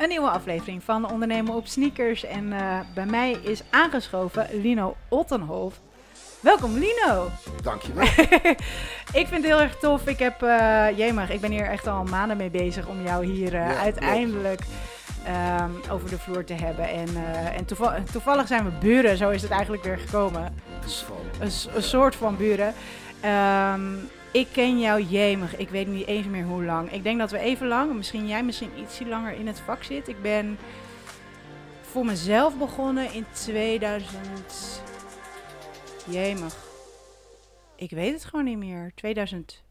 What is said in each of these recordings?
Een nieuwe aflevering van Ondernemen op Sneakers. En uh, bij mij is aangeschoven Lino Ottenhof. Welkom Lino. Dankjewel. ik vind het heel erg tof. Ik heb, uh, jemig, ik ben hier echt al maanden mee bezig om jou hier uh, ja, uiteindelijk um, over de vloer te hebben. En, uh, en toeval toevallig zijn we buren, zo is het eigenlijk weer gekomen. Een, een soort van buren. Um, ik ken jou jemig. Ik weet niet eens meer hoe lang. Ik denk dat we even lang, misschien jij misschien ietsje langer in het vak zit. Ik ben voor mezelf begonnen in 2000. Jemig. Ik weet het gewoon niet meer. 2006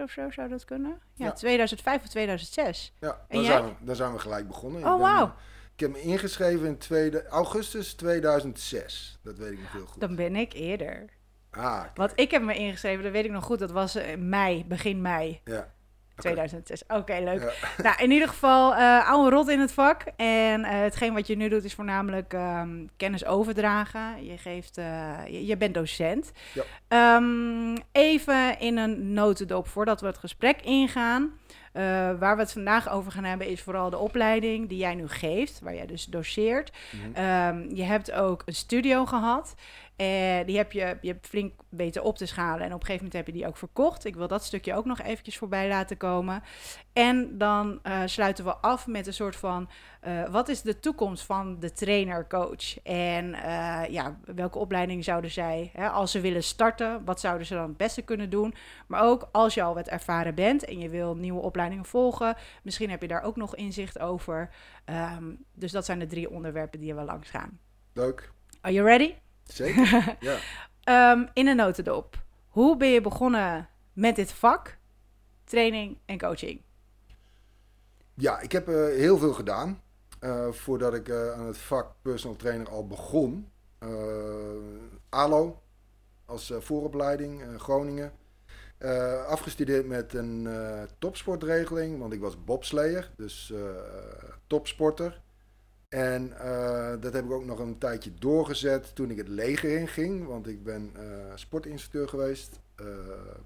of zo zou dat kunnen? Ja, ja. 2005 of 2006. Ja, daar zijn, we, daar zijn we gelijk begonnen. Oh, wauw. Ik heb me ingeschreven in tweede, augustus 2006. Dat weet ik nog heel goed. Dan ben ik eerder. Ah, Want ik heb me ingeschreven, dat weet ik nog goed. Dat was mei, begin mei. Ja. 2006. Oké, leuk. Nou, in ieder geval, uh, oude rot in het vak. En uh, hetgeen wat je nu doet is voornamelijk um, kennis overdragen. Je, geeft, uh, je, je, bent docent. Ja. Um, even in een notendop voordat we het gesprek ingaan. waar we het vandaag over gaan hebben is vooral de opleiding die jij nu geeft, waar jij dus doseert. Mm -hmm. um, je hebt ook een studio gehad. En die heb je, je hebt flink beter op te schalen. En op een gegeven moment heb je die ook verkocht. Ik wil dat stukje ook nog eventjes voorbij laten komen. En dan uh, sluiten we af met een soort van... Uh, wat is de toekomst van de trainer-coach? En uh, ja, welke opleiding zouden zij, hè, als ze willen starten... wat zouden ze dan het beste kunnen doen? Maar ook als je al wat ervaren bent en je wil nieuwe opleidingen volgen... misschien heb je daar ook nog inzicht over. Um, dus dat zijn de drie onderwerpen die we langs gaan. Leuk. Are you ready? Zeker, ja. um, in een notendop. Hoe ben je begonnen met dit vak, training en coaching? Ja, ik heb uh, heel veel gedaan. Uh, voordat ik uh, aan het vak personal trainer al begon. ALO als vooropleiding, Groningen. afgestudeerd met een topsportregeling, want ik was bobslayer, dus topsporter. En uh, dat heb ik ook nog een tijdje doorgezet toen ik het leger in ging. Want ik ben uh, sportinstructeur geweest uh,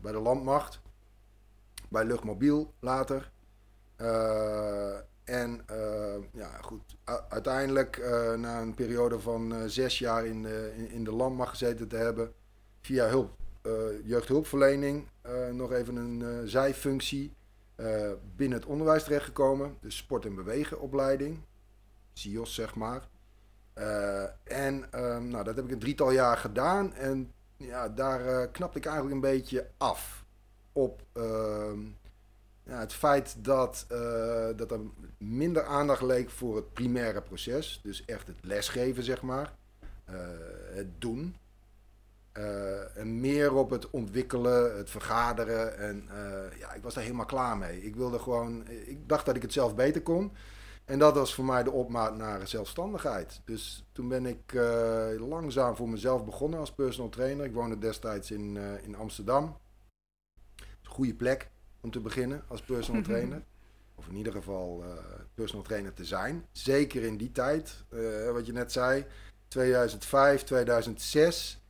bij de landmacht. Bij Luchtmobiel later. en ja, goed, uiteindelijk na een periode van zes jaar in de, in, in, de landmacht gezeten te hebben. Via hulp, jeugdhulpverlening nog even een zijfunctie binnen het onderwijs terechtgekomen. Dus sport- en bewegenopleiding. CIOS, zeg maar. Uh, en um, nou, dat heb ik een drietal jaar gedaan. En ja, daar uh, knapte ik eigenlijk een beetje af. Op uh, ja, het feit dat, uh, dat er minder aandacht leek voor het primaire proces. Dus echt het lesgeven, zeg maar. het doen. en meer op het ontwikkelen, het vergaderen. En ja, ik was daar helemaal klaar mee. Ik wilde gewoon, ik dacht dat ik het zelf beter kon. En dat was voor mij de opmaat naar zelfstandigheid. Dus toen ben ik uh, langzaam voor mezelf begonnen als personal trainer. Ik woonde destijds in, uh, in Amsterdam. Een goede plek om te beginnen als personal trainer. Of in ieder geval uh, personal trainer te zijn. Zeker in die tijd, wat je net zei, 2005, 2006.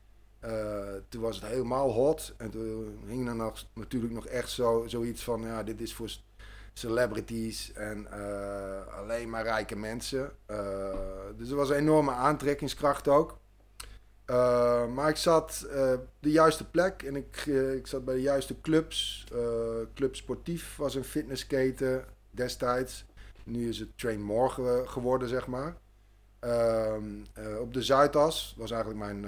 toen was het helemaal hot. En toen hing er nog, natuurlijk nog echt zo, zoiets van, ja, dit is voor celebrities en uh, alleen maar rijke mensen. Uh, dus er was een enorme aantrekkingskracht ook. Uh, maar ik zat de juiste plek en ik, ik zat bij de juiste clubs. Club Sportief was een fitnessketen destijds. Nu is het Train More ge geworden, zeg maar. Ehm, op de Zuidas was eigenlijk mijn,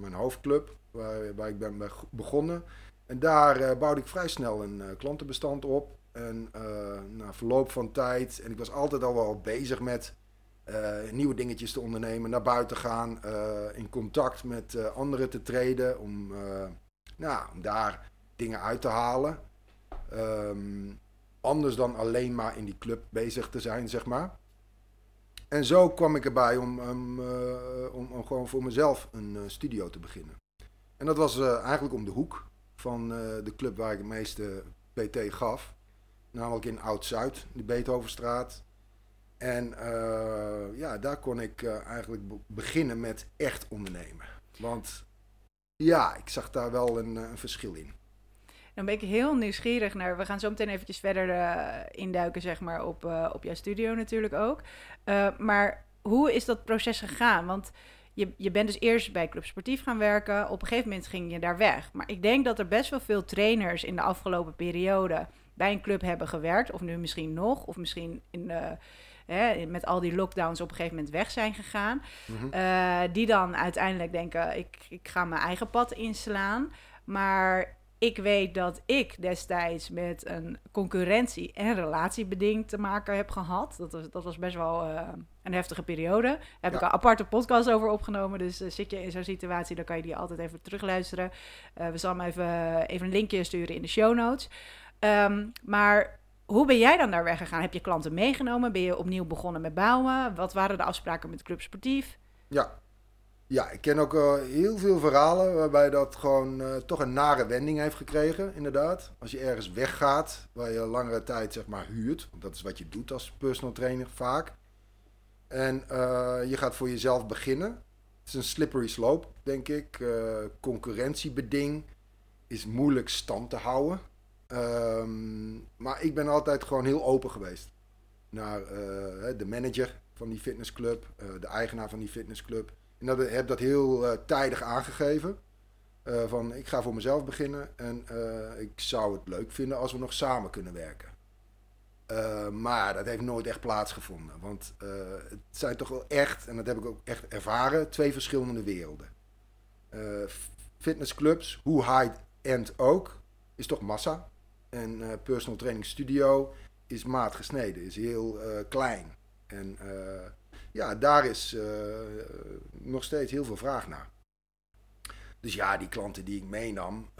mijn hoofdclub, waar, waar ik ben begonnen. En daar bouwde ik vrij snel een klantenbestand op. En uh, na verloop van tijd, en ik was altijd al wel bezig met uh, nieuwe dingetjes te ondernemen, naar buiten gaan, uh, in contact met anderen te treden, om, nou, om daar dingen uit te halen. Um, anders dan alleen maar in die club bezig te zijn, zeg maar. En zo kwam ik erbij om, om, om, gewoon voor mezelf een studio te beginnen. En dat was eigenlijk om de hoek van de club waar ik het meeste PT gaf. Namelijk in Oud-Zuid, de Beethovenstraat. En uh, ja, daar kon ik uh, eigenlijk be beginnen met echt ondernemen. Want ja, ik zag daar wel een, een verschil in. Dan ben ik heel nieuwsgierig naar. We gaan zo meteen eventjes verder induiken, zeg maar, op, op jouw studio natuurlijk ook. Maar hoe is dat proces gegaan? Want je, je bent dus eerst bij Club Sportief gaan werken. Op een gegeven moment ging je daar weg. Maar ik denk dat er best wel veel trainers in de afgelopen periode bij een club hebben gewerkt. Of nu misschien nog, of misschien in de hè, met al die lockdowns op een gegeven moment weg zijn gegaan. Mhm. Eh, die dan uiteindelijk denken, ik, ik ga mijn eigen pad inslaan. Maar ik weet dat ik destijds met een concurrentie- en relatiebeding te maken heb gehad. Dat was, dat was best wel uh, een heftige periode. Daar heb ik een aparte podcast over opgenomen. Dus uh, zit je in zo'n situatie, dan kan je die altijd even terugluisteren. Uh, we zullen hem even, even een linkje sturen in de show notes. Um, maar hoe ben jij dan daar weggegaan? Heb je klanten meegenomen? Ben je opnieuw begonnen met bouwen? Wat waren de afspraken met Club Sportief? Ja, ja ik ken ook uh, heel veel verhalen waarbij dat gewoon uh, toch een nare wending heeft gekregen, inderdaad. Als je ergens weggaat, waar je langere tijd zeg maar huurt, dat is wat je doet als personal trainer vaak. En uh, je gaat voor jezelf beginnen. Het is een slippery slope, denk ik. concurrentiebeding is moeilijk stand te houden. Um, maar ik ben altijd gewoon heel open geweest naar uh, de manager van die fitnessclub, uh, de eigenaar van die fitnessclub. En dat, heb dat heel uh, tijdig aangegeven. van ik ga voor mezelf beginnen en ik zou het leuk vinden als we nog samen kunnen werken. maar dat heeft nooit echt plaatsgevonden. Want het zijn toch wel echt, en dat heb ik ook echt ervaren, twee verschillende werelden. fitnessclubs, hoe high-end ook, is toch massa. En uh, personal training studio is maat gesneden, is heel uh, klein. En uh, ja, daar is nog steeds heel veel vraag naar. Dus ja, die klanten die ik meenam,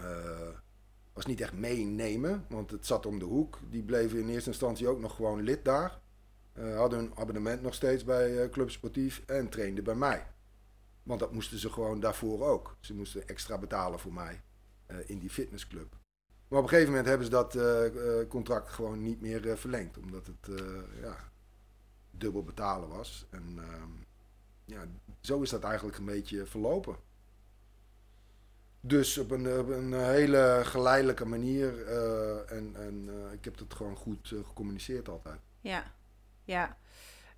was niet echt meenemen, want het zat om de hoek. Die bleven in eerste instantie ook nog gewoon lid daar. hadden een abonnement nog steeds bij Club Sportief en trainden bij mij. Want dat moesten ze gewoon daarvoor ook. Ze moesten extra betalen voor mij in die fitnessclub. Maar op een gegeven moment hebben ze dat uh, contract gewoon niet meer uh, verlengd. Omdat het ja, dubbel betalen was. En ehm, ja, zo is dat eigenlijk een beetje verlopen. Dus op een, een hele geleidelijke manier. en en ik heb dat gewoon goed gecommuniceerd altijd. Ja, ja.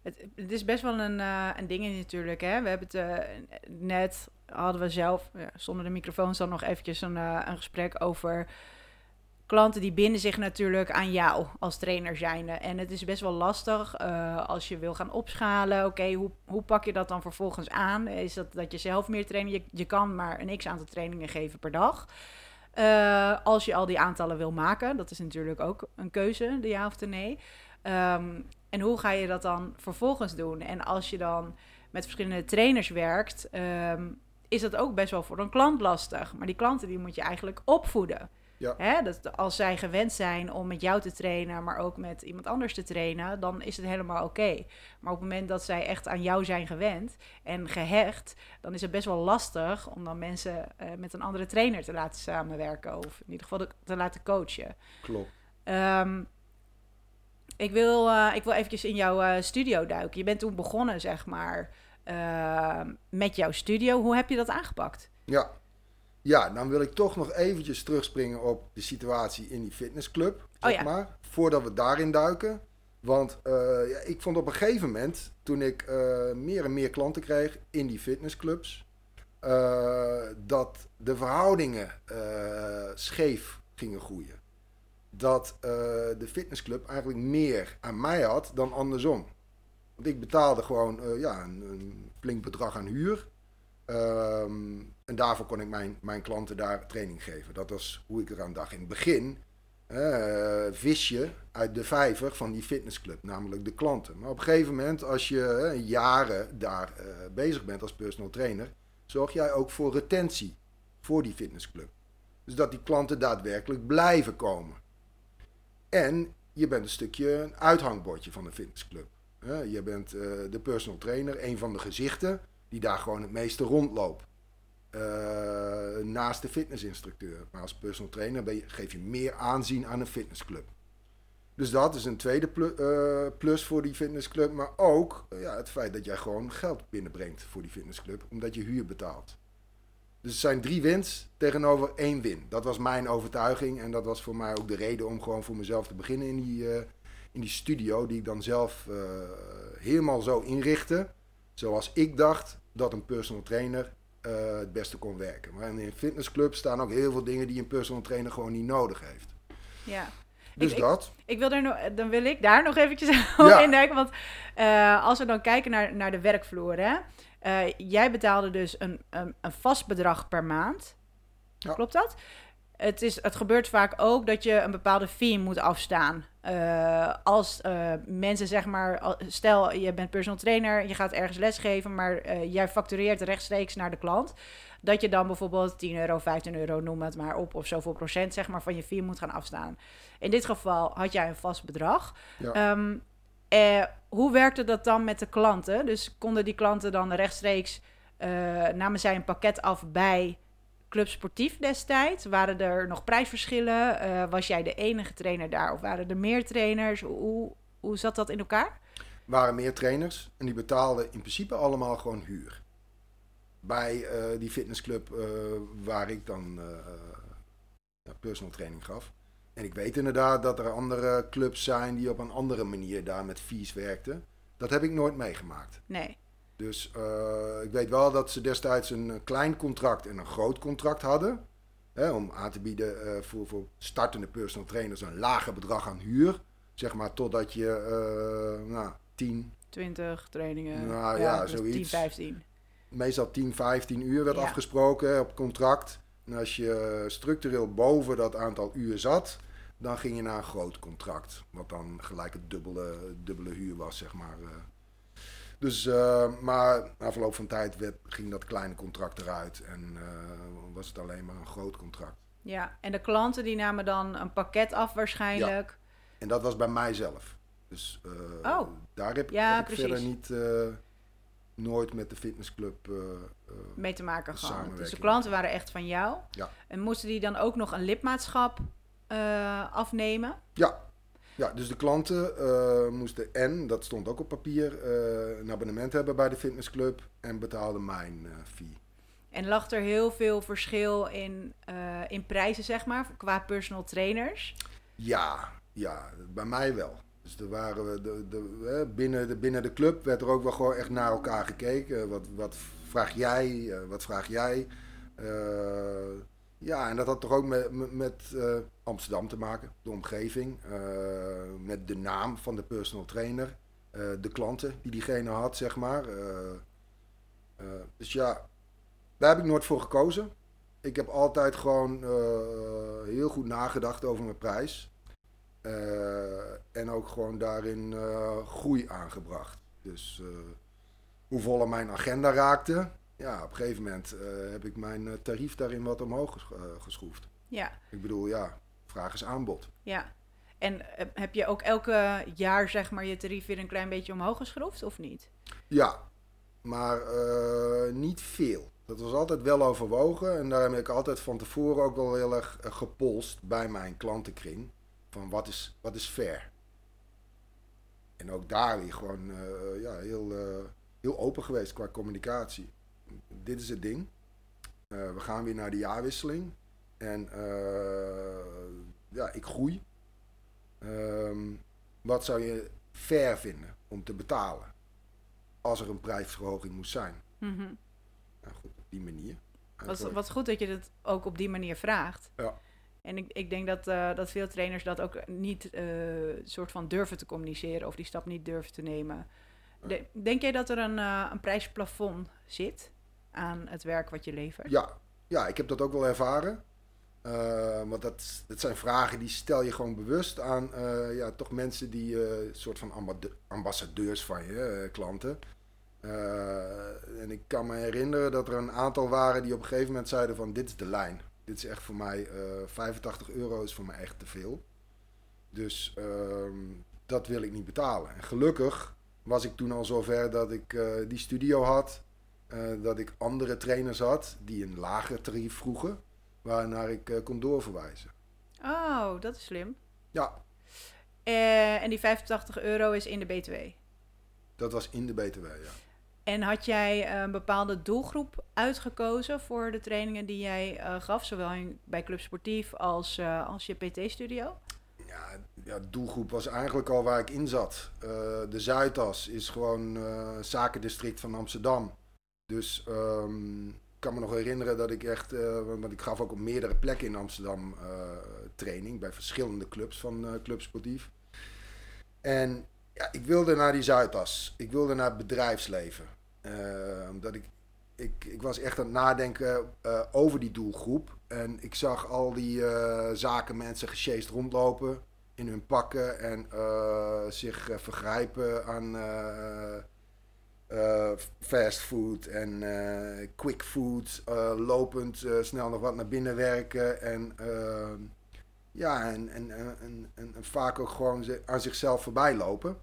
Het, is best wel een, een ding natuurlijk. Hè? We hebben het net, hadden we zelf, ja, zonder de microfoons dan nog eventjes een, een gesprek over klanten die binden zich natuurlijk aan jou als trainer zijnde. En het is best wel lastig uh, als je wil gaan opschalen. Oké, hoe, hoe pak je dat dan vervolgens aan? Is dat dat je zelf meer trainen? Je, je kan maar een x-aantal trainingen geven per dag. Uh, als je al die aantallen wil maken. Dat is natuurlijk ook een keuze, de ja of de nee. Um, en hoe ga je dat dan vervolgens doen? En als je dan met verschillende trainers werkt... Um, is dat ook best wel voor een klant lastig. Maar die klanten die moet je eigenlijk opvoeden. Ja. Hè? Dat als zij gewend zijn om met jou te trainen, maar ook met iemand anders te trainen, dan is het helemaal oké. Maar op het moment dat zij echt aan jou zijn gewend en gehecht, dan is het best wel lastig om dan mensen uh, met een andere trainer te laten samenwerken. Of in ieder geval te laten coachen. Klopt. Um, ik, wil, uh, ik wil eventjes in jouw uh, studio duiken. Je bent toen begonnen, zeg maar, ehm, met jouw studio. Hoe heb je dat aangepakt? Ja, ja, dan wil ik toch nog eventjes terugspringen op de situatie in die fitnessclub. Zeg oh ja. maar, voordat we daarin duiken. Want uh, ja, ik vond op een gegeven moment, toen ik uh, meer en meer klanten kreeg in die fitnessclubs, uh, dat de verhoudingen scheef gingen groeien. Dat de fitnessclub eigenlijk meer aan mij had dan andersom. Want ik betaalde gewoon ja, een, een flink bedrag aan huur. Ehm, en daarvoor kon ik mijn, mijn klanten daar training geven. Dat was hoe ik eraan dacht. In het begin vis je uit de vijver van die fitnessclub, namelijk de klanten. Maar op een gegeven moment, als je jaren daar uh, bezig bent als personal trainer, zorg jij ook voor retentie voor die fitnessclub. Dus dat die klanten daadwerkelijk blijven komen. En je bent een stukje een uithangbordje van de fitnessclub. je bent de personal trainer, een van de gezichten die daar gewoon het meeste rondloopt. Uh, naast de fitnessinstructeur. Maar als personal trainer ben je, geef je meer aanzien aan een fitnessclub. Dus dat is een tweede uh, plus voor die fitnessclub. Maar ook uh, ja, het feit dat jij gewoon geld binnenbrengt voor die fitnessclub. Omdat je huur betaalt. Dus het zijn drie wins tegenover één win. Dat was mijn overtuiging en dat was voor mij ook de reden om gewoon voor mezelf te beginnen in die, in die studio, die ik dan zelf helemaal zo inrichtte, zoals ik dacht dat een personal trainer uh, het beste kon werken. Maar in een fitnessclub staan ook heel veel dingen die een personal trainer gewoon niet nodig heeft. Ja. Dus ik, dat. Ik, ik wil nog, dan wil ik daar nog eventjes ja. in. Want uh, als we dan kijken naar, naar de werkvloer, hè. Uh, jij betaalde dus een, een, een, vast bedrag per maand. Ja. Klopt dat? Het, is, het gebeurt vaak ook dat je een bepaalde fee moet afstaan. Uh, als uh, mensen zeg maar, stel je bent personal trainer, je gaat ergens lesgeven, maar uh, jij factureert rechtstreeks naar de klant. Dat je dan bijvoorbeeld 10 euro, 15 euro, noem het maar op, of zoveel procent zeg maar, van je fee moet gaan afstaan. In dit geval had jij een vast bedrag. Ja. Um, hoe werkte dat dan met de klanten? Dus konden die klanten dan rechtstreeks, namen zij een pakket af bij Club Sportief destijds? Waren er nog prijsverschillen? Uh, was jij de enige trainer daar of waren er meer trainers? Hoe, hoe zat dat in elkaar? Er waren meer trainers en die betaalden in principe allemaal gewoon huur. Bij uh, die fitnessclub uh, waar ik dan personal training gaf. En ik weet inderdaad dat er andere clubs zijn die op een andere manier daar met fees werkten. Dat heb ik nooit meegemaakt. Nee. Dus uh, ik weet wel dat ze destijds een klein contract en een groot contract hadden. Hè, om aan te bieden uh, voor, voor startende personal trainers een lager bedrag aan huur. Zeg maar totdat je uh, nou, 10... 20 trainingen. Nou ja, ja zoiets. 10, 15. Meestal 10, 15 uur werd ja. afgesproken op contract. En als je structureel boven dat aantal uur zat, dan ging je naar een groot contract. Wat dan gelijk het dubbele, dubbele huur was, zeg maar. Dus, uh, maar na verloop van tijd werd, ging dat kleine contract eruit en uh, was het alleen maar een groot contract. Ja, en de klanten die namen dan een pakket af waarschijnlijk. Ja. En dat was bij mijzelf. Dus uh, oh. daar heb, ja, heb ik verder niet, nooit met de fitnessclub mee te maken gehad. Dus de klanten waren echt van jou. Ja. En moesten die dan ook nog een lidmaatschap afnemen? Ja, ja, dus de klanten uh, moesten en, dat stond ook op papier, uh, een abonnement hebben bij de fitnessclub en betaalden mijn uh, fee. En lag er heel veel verschil in, in prijzen, zeg maar, qua personal trainers? Ja, ja, bij mij wel. Dus er waren we de, de, binnen, de, binnen de club werd er ook wel gewoon echt naar elkaar gekeken. Wat, wat vraag jij? wat vraag jij? Ja, en dat had toch ook met, met, met Amsterdam te maken, de omgeving, uh, met de naam van de personal trainer, uh, de klanten die diegene had, zeg maar. dus ja, daar heb ik nooit voor gekozen. Ik heb altijd gewoon heel goed nagedacht over mijn prijs. en ook gewoon daarin groei aangebracht. Dus hoe voller mijn agenda raakte, ja, op een gegeven moment heb ik mijn tarief daarin wat omhoog ges geschroefd. Ja. Ik bedoel, ja, vraag is aanbod. Ja. En heb je ook elke jaar zeg maar je tarief weer een klein beetje omhoog geschroefd of niet? Ja, maar niet veel. Dat was altijd wel overwogen en daar heb ik altijd van tevoren ook wel heel erg gepolst bij mijn klantenkring. Van wat is, wat is fair? En ook daar weer gewoon ja, heel, heel open geweest qua communicatie dit is het ding. We gaan weer naar de jaarwisseling. En uh, ja, ik groei. Um, wat zou je fair vinden om te betalen? Als er een prijsverhoging moest zijn. Mm -hmm. nou, goed, op die manier. Wat, wat goed dat je dat ook op die manier vraagt. Ja. En ik, ik denk dat, uh, dat veel trainers dat ook niet soort van durven te communiceren of die stap niet durven te nemen. De, denk jij dat er een, een prijsplafond zit? aan het werk wat je levert? Ja, ja ik heb dat ook wel ervaren. Uh, want dat, dat zijn vragen die stel je gewoon bewust aan uh, ja, toch mensen die uh, soort van ambassadeurs van je, klanten. en ik kan me herinneren dat er een aantal waren die op een gegeven moment zeiden van dit is de lijn. Dit is echt voor mij, 85 euro is voor mij echt te veel. Dus ehm, dat wil ik niet betalen. En gelukkig was ik toen al zover dat ik die studio had. Dat ik andere trainers had die een lager tarief vroegen, waarnaar ik uh, kon doorverwijzen. Oh, dat is slim. Ja. Uh, en die 85 euro is in de BTW? Dat was in de BTW, ja. En had jij een bepaalde doelgroep uitgekozen voor de trainingen die jij uh, gaf, zowel in, bij Club Sportief als, als je PT-studio? Ja, ja, doelgroep was eigenlijk al waar ik in zat. De Zuidas is gewoon zakendistrict van Amsterdam. Dus um, kan me nog herinneren dat ik echt, want ik gaf ook op meerdere plekken in Amsterdam training bij verschillende clubs van Club Sportief. En ja, ik wilde naar die Zuidas. Ik wilde naar het bedrijfsleven. Uh, omdat ik, ik, ik was echt aan het nadenken uh, over die doelgroep. En ik zag al die uh, zakenmensen gesjeest rondlopen in hun pakken en zich vergrijpen aan fastfood en quick food. lopend snel nog wat naar binnen werken. En ehm, ja, en, en, en, vaak ook gewoon aan zichzelf voorbij lopen.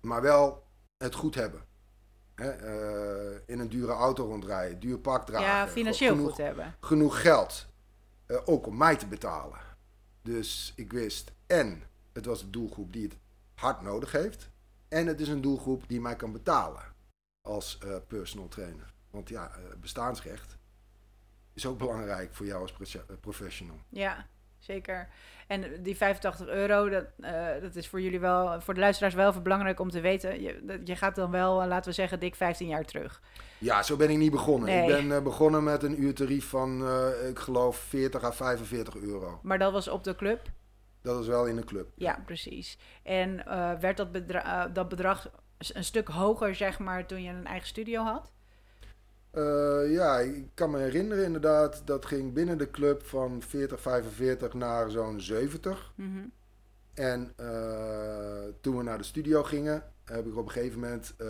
Maar wel het goed hebben. Hè? Uh, in een dure auto rondrijden, duur pak dragen. Ja, financieel genoeg, goed hebben. Genoeg geld. Uh, ook om mij te betalen. Dus ik wist, en het was de doelgroep die het hard nodig heeft. En het is een doelgroep die mij kan betalen als uh, personal trainer. Want ja, bestaansrecht is ook belangrijk voor jou als professional. Ja, zeker. En die 85 euro, dat, uh, dat is voor jullie wel, voor de luisteraars wel even belangrijk om te weten. Je, je gaat dan wel, laten we zeggen, dik 15 jaar terug. Ja, zo ben ik niet begonnen. Nee. Ik ben uh, begonnen met een uurtarief van, ik geloof, 40 à 45 euro. Maar dat was op de club? Dat was wel in de club. Ja, precies. En werd dat, bedra dat bedrag een stuk hoger, zeg maar, toen je een eigen studio had? Uh, ja, ik kan me herinneren inderdaad, dat ging binnen de club van 40, 45 naar zo'n 70. Mm -hmm. En uh, toen we naar de studio gingen, heb ik op een gegeven moment uh,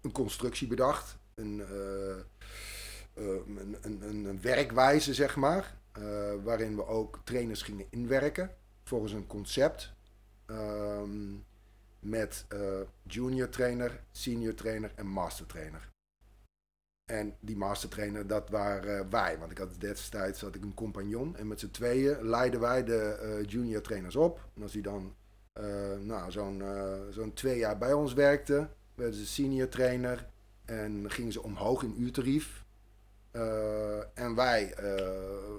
een constructie bedacht. Een, een, een, een, werkwijze, zeg maar. Waarin we ook trainers gingen inwerken volgens een concept. Um, met junior trainer, senior trainer en master trainer. En die mastertrainer, dat waren wij. Want ik had destijds had ik een compagnon. En met z'n tweeën leidden wij de junior trainers op. En als die dan nou, zo'n zo'n twee jaar bij ons werkte, werden ze senior trainer. En gingen ze omhoog in uurtarief. En wij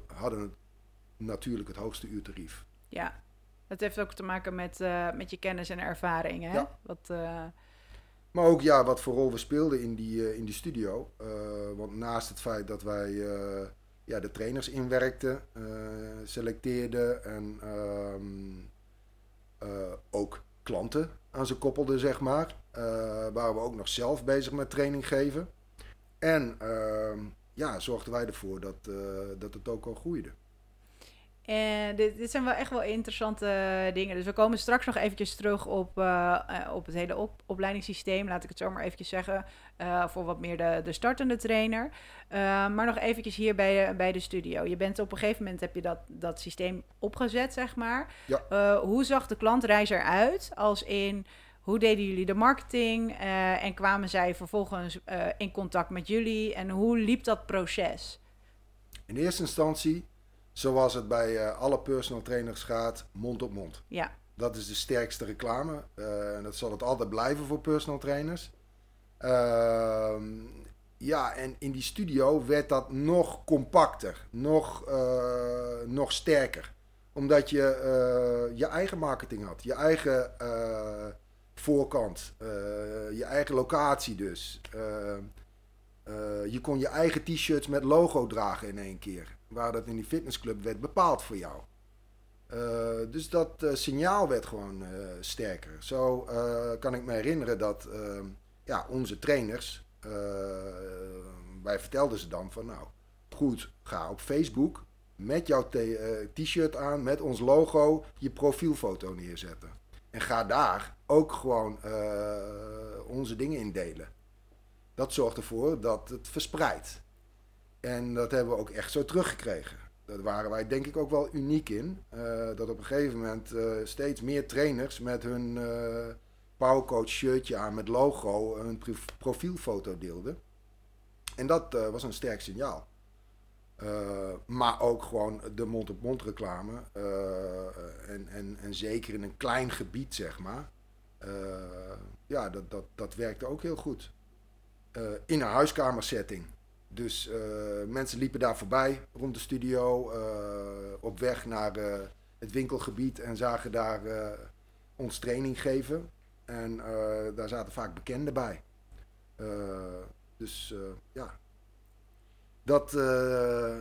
hadden natuurlijk het hoogste uurtarief. Ja, dat heeft ook te maken met, met je kennis en ervaring. Hè? Ja. Wat, maar ook ja, wat voor rol we speelden in die, uh, in die studio. Uh, want naast het feit dat wij uh, ja, de trainers inwerkten, selecteerden en um, ook klanten aan ze koppelden, zeg maar. waren we ook nog zelf bezig met training geven. En ehm, ja, zorgden wij ervoor dat, dat het ook al groeide. En dit, dit, zijn wel echt wel interessante dingen. Dus we komen straks nog eventjes terug op, uh, op het hele op, opleidingssysteem, laat ik het zo maar eventjes zeggen, uh, voor wat meer de, de startende trainer. Uh, maar nog eventjes hier bij, bij de studio. Je bent op een gegeven moment, heb je dat, dat systeem opgezet, zeg maar. Ja. hoe zag de klantreis eruit? Als in, hoe deden jullie de marketing? en kwamen zij vervolgens in contact met jullie? En hoe liep dat proces? In eerste instantie Zoals het bij uh, alle personal trainers gaat, mond op mond. Ja. Dat is de sterkste reclame. En dat zal het altijd blijven voor personal trainers. Uh, ja, en in die studio werd dat nog compacter, nog, nog sterker. Omdat je je eigen marketing had, je eigen voorkant, je eigen locatie dus. je kon je eigen t-shirts met logo dragen in één keer waar dat in die fitnessclub werd bepaald voor jou. Dus dat signaal werd gewoon sterker. Zo kan ik me herinneren dat ja, onze trainers, wij vertelden ze dan van nou, goed, ga op Facebook met jouw t-shirt aan, met ons logo, je profielfoto neerzetten. En ga daar ook gewoon onze dingen in delen. Dat zorgt ervoor dat het verspreidt. En dat hebben we ook echt zo teruggekregen. Daar waren wij denk ik ook wel uniek in. Uh, dat op een gegeven moment uh, steeds meer trainers met hun Powercoach shirtje aan met logo hun profielfoto deelden. En dat was een sterk signaal. Maar ook gewoon de mond-op-mond reclame. en, en, en zeker in een klein gebied, zeg maar. ja, dat, dat, dat werkte ook heel goed. in een huiskamersetting. Dus mensen liepen daar voorbij rond de studio, op weg naar het winkelgebied en zagen daar ons training geven. En daar zaten vaak bekenden bij. dus ja, dat, uh,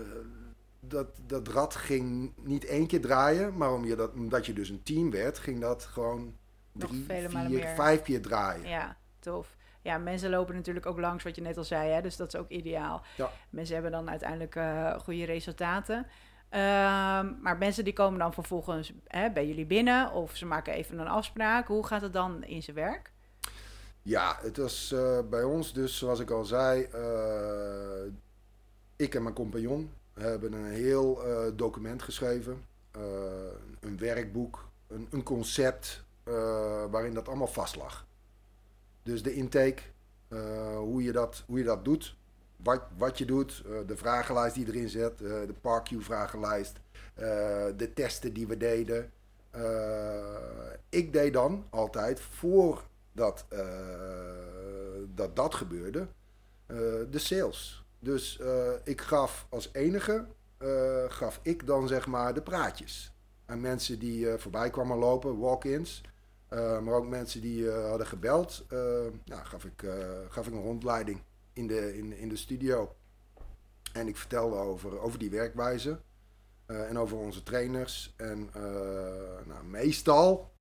dat, dat rad ging niet één keer draaien, maar om je dat, omdat je dus een team werd, ging dat gewoon drie, vier, vijf keer draaien. Ja, tof. Ja, mensen lopen natuurlijk ook langs wat je net al zei, hè? dus dat is ook ideaal. Ja. Mensen hebben dan uiteindelijk uh, goede resultaten. Um, maar mensen die komen dan vervolgens hè, bij jullie binnen of ze maken even een afspraak. Hoe gaat het dan in zijn werk? Ja, het was uh, bij ons dus, zoals ik al zei, uh, ik en mijn compagnon hebben een heel uh, document geschreven. Uh, een werkboek, een, een concept uh, waarin dat allemaal vast lag. Dus de intake, hoe, je dat, hoe je dat doet, wat, wat je doet, de vragenlijst die erin zit, de ParkQ vragenlijst, de testen die we deden. ik deed dan altijd, voordat dat, dat gebeurde, de sales. Dus uh, ik gaf als enige, uh, gaf ik dan zeg maar de praatjes. Aan mensen die uh, voorbij kwamen lopen, walk-ins. maar ook mensen die hadden gebeld. nou, gaf, ik, gaf ik een rondleiding in de, in, in de studio. En ik vertelde over, over die werkwijze. en over onze trainers. En nou, meestal,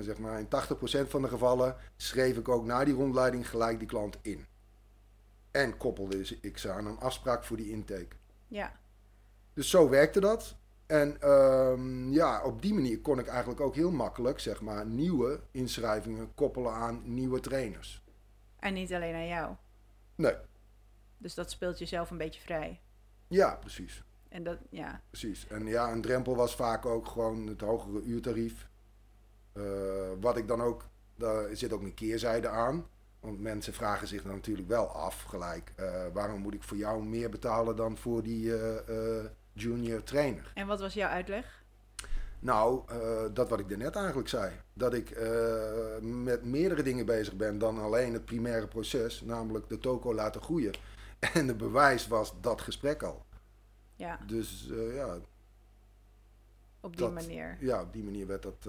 zeg maar in 80% van de gevallen, schreef ik ook na die rondleiding gelijk die klant in. En koppelde ik ze aan een afspraak voor die intake. Ja. Dus zo werkte dat. En um, ja, op die manier kon ik eigenlijk ook heel makkelijk, zeg maar, nieuwe inschrijvingen koppelen aan nieuwe trainers. En niet alleen aan jou? Nee. Dus dat speelt jezelf een beetje vrij? Ja, precies. En dat, ja. Precies. En ja, een drempel was vaak ook gewoon het hogere uurtarief. Uh, wat ik dan ook, daar zit ook een keerzijde aan. Want mensen vragen zich dan natuurlijk wel af gelijk. Uh, waarom moet ik voor jou meer betalen dan voor die uh, junior trainer? En wat was jouw uitleg? Nou, dat wat ik net eigenlijk zei. Dat ik met meerdere dingen bezig ben dan alleen het primaire proces. Namelijk de toko laten groeien. En het bewijs was dat gesprek al. Ja. Dus ja. Op die manier. Ja, op die manier werd dat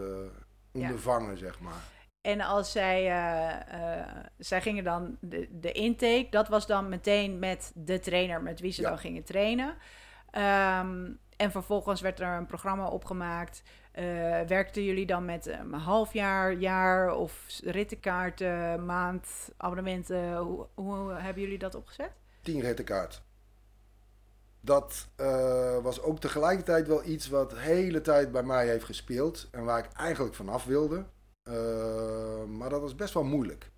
ondervangen, zeg maar. En als zij, uh, zij gingen dan de, de intake, dat was dan meteen met de trainer met wie ze dan gingen trainen. Um, en vervolgens werd er een programma opgemaakt. Uh, werkten jullie dan met een half jaar, jaar of rittenkaarten, maand, abonnementen? Hoe, hoe hebben jullie dat opgezet? Tien rittenkaart. Dat was ook tegelijkertijd wel iets wat de hele tijd bij mij heeft gespeeld. En waar ik eigenlijk vanaf wilde. Uh, maar dat was best wel moeilijk.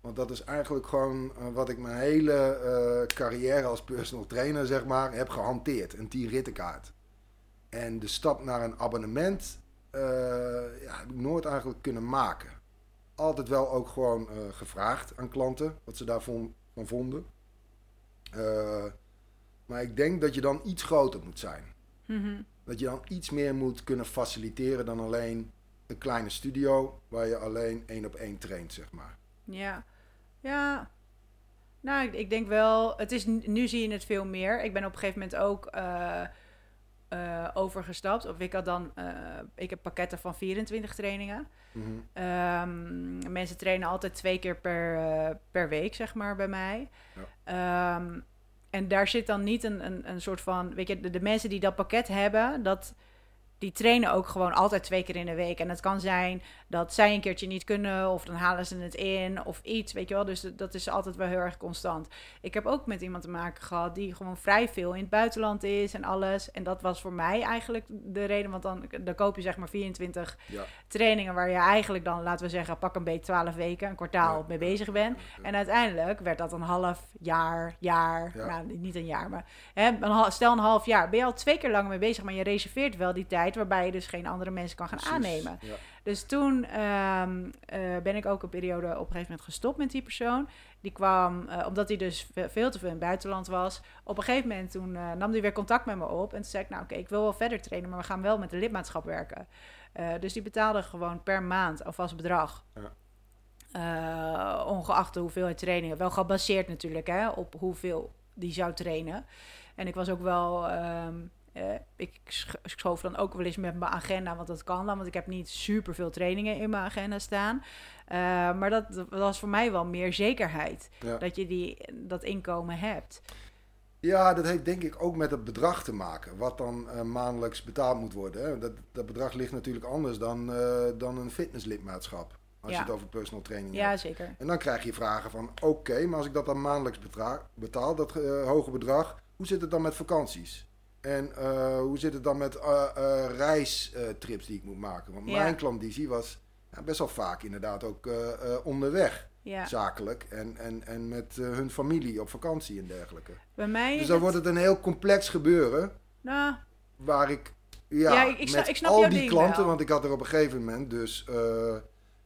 Want dat is eigenlijk gewoon uh, wat ik mijn hele uh, carrière als personal trainer, zeg maar, heb gehanteerd. Een 10 rittenkaart. En de stap naar een abonnement ja, heb ik nooit eigenlijk kunnen maken. Altijd wel ook gewoon gevraagd aan klanten wat ze daarvan van vonden. maar ik denk dat je dan iets groter moet zijn. Mm -hmm. Dat je dan iets meer moet kunnen faciliteren dan alleen een kleine studio waar je alleen één op één traint, zeg maar. Ja, ja. Nou, ik, ik, denk wel, het is, nu zie je het veel meer. Ik ben op een gegeven moment ook uh, uh, overgestapt. Of ik had dan, uh, ik heb pakketten van 24 trainingen. Mm -hmm. um, mensen trainen altijd twee keer per, per week, zeg maar, bij mij. Ja. Um, en daar zit dan niet een, een, een soort van, weet je, de, de mensen die dat pakket hebben, dat die trainen ook gewoon altijd twee keer in de week. En het kan zijn dat zij een keertje niet kunnen, of dan halen ze het in, of iets, weet je wel. Dus dat is altijd wel heel erg constant. Ik heb ook met iemand te maken gehad die gewoon vrij veel in het buitenland is en alles. En dat was voor mij eigenlijk de reden, want dan, dan koop je zeg maar 24 ja. trainingen waar je eigenlijk dan, laten we zeggen, pak een beetje 12 weken, een kwartaal mee bezig bent. En uiteindelijk werd dat een half jaar, jaar, nou niet een jaar, maar hè, een, stel een half jaar. Ben je al twee keer langer mee bezig, maar je reserveert wel die tijd waarbij je dus geen andere mensen kan gaan aannemen. Dus toen ehm, eh, ben ik ook een periode op een gegeven moment gestopt met die persoon. Die kwam, eh, omdat hij dus ve- veel te veel in het buitenland was. Op een gegeven moment toen eh, nam hij weer contact met me op. En toen zei ik, nou oké, ik wil wel verder trainen, maar we gaan wel met de lidmaatschap werken. Dus die betaalde gewoon per maand een vast bedrag. Ja. Ongeacht de hoeveelheid trainingen. Wel gebaseerd natuurlijk hè, op hoeveel die zou trainen. En ik was ook wel... ehm, eh, ik sch- schoof dan ook wel eens met mijn agenda, want dat kan dan. Want ik heb niet super veel trainingen in mijn agenda staan. Eh, maar dat, dat was voor mij wel meer zekerheid. Ja. Dat je die, dat inkomen hebt. Ja, dat heeft denk ik ook met het bedrag te maken, wat dan eh, maandelijks betaald moet worden. Hè. Dat, dat bedrag ligt natuurlijk anders dan, eh, dan een fitnesslidmaatschap, als Ja. je het over personal training Ja, hebt. zeker. En dan krijg je vragen van, oké, maar als ik dat dan maandelijks betaal, dat eh, hoge bedrag, hoe zit het dan met vakanties? En eh, hoe zit het dan met eh, eh, reistrips die ik moet maken? Want Ja. mijn klandizie was ja, best wel vaak inderdaad ook onderweg, Ja. zakelijk. En, en, en met hun familie op vakantie en dergelijke. Bij mij Dus dan het- wordt het een heel complex gebeuren. Nou, Waar ik, ja, Ja, ik- met ik snap al die klanten, wel. want ik had er op een gegeven moment dus,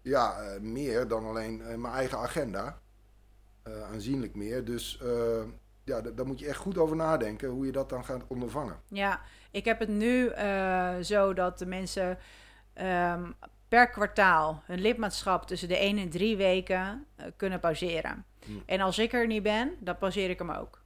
ja, meer dan alleen mijn eigen agenda. Aanzienlijk meer. Dus eh, ja, da- daar moet je echt goed over nadenken hoe je dat dan gaat ondervangen. Ja, ik heb het nu eh, zo dat de mensen ehm, per kwartaal hun lidmaatschap tussen de 1 en 3 weken eh, kunnen pauzeren. Hmm. En als ik er niet ben, dan pauzeer ik hem ook.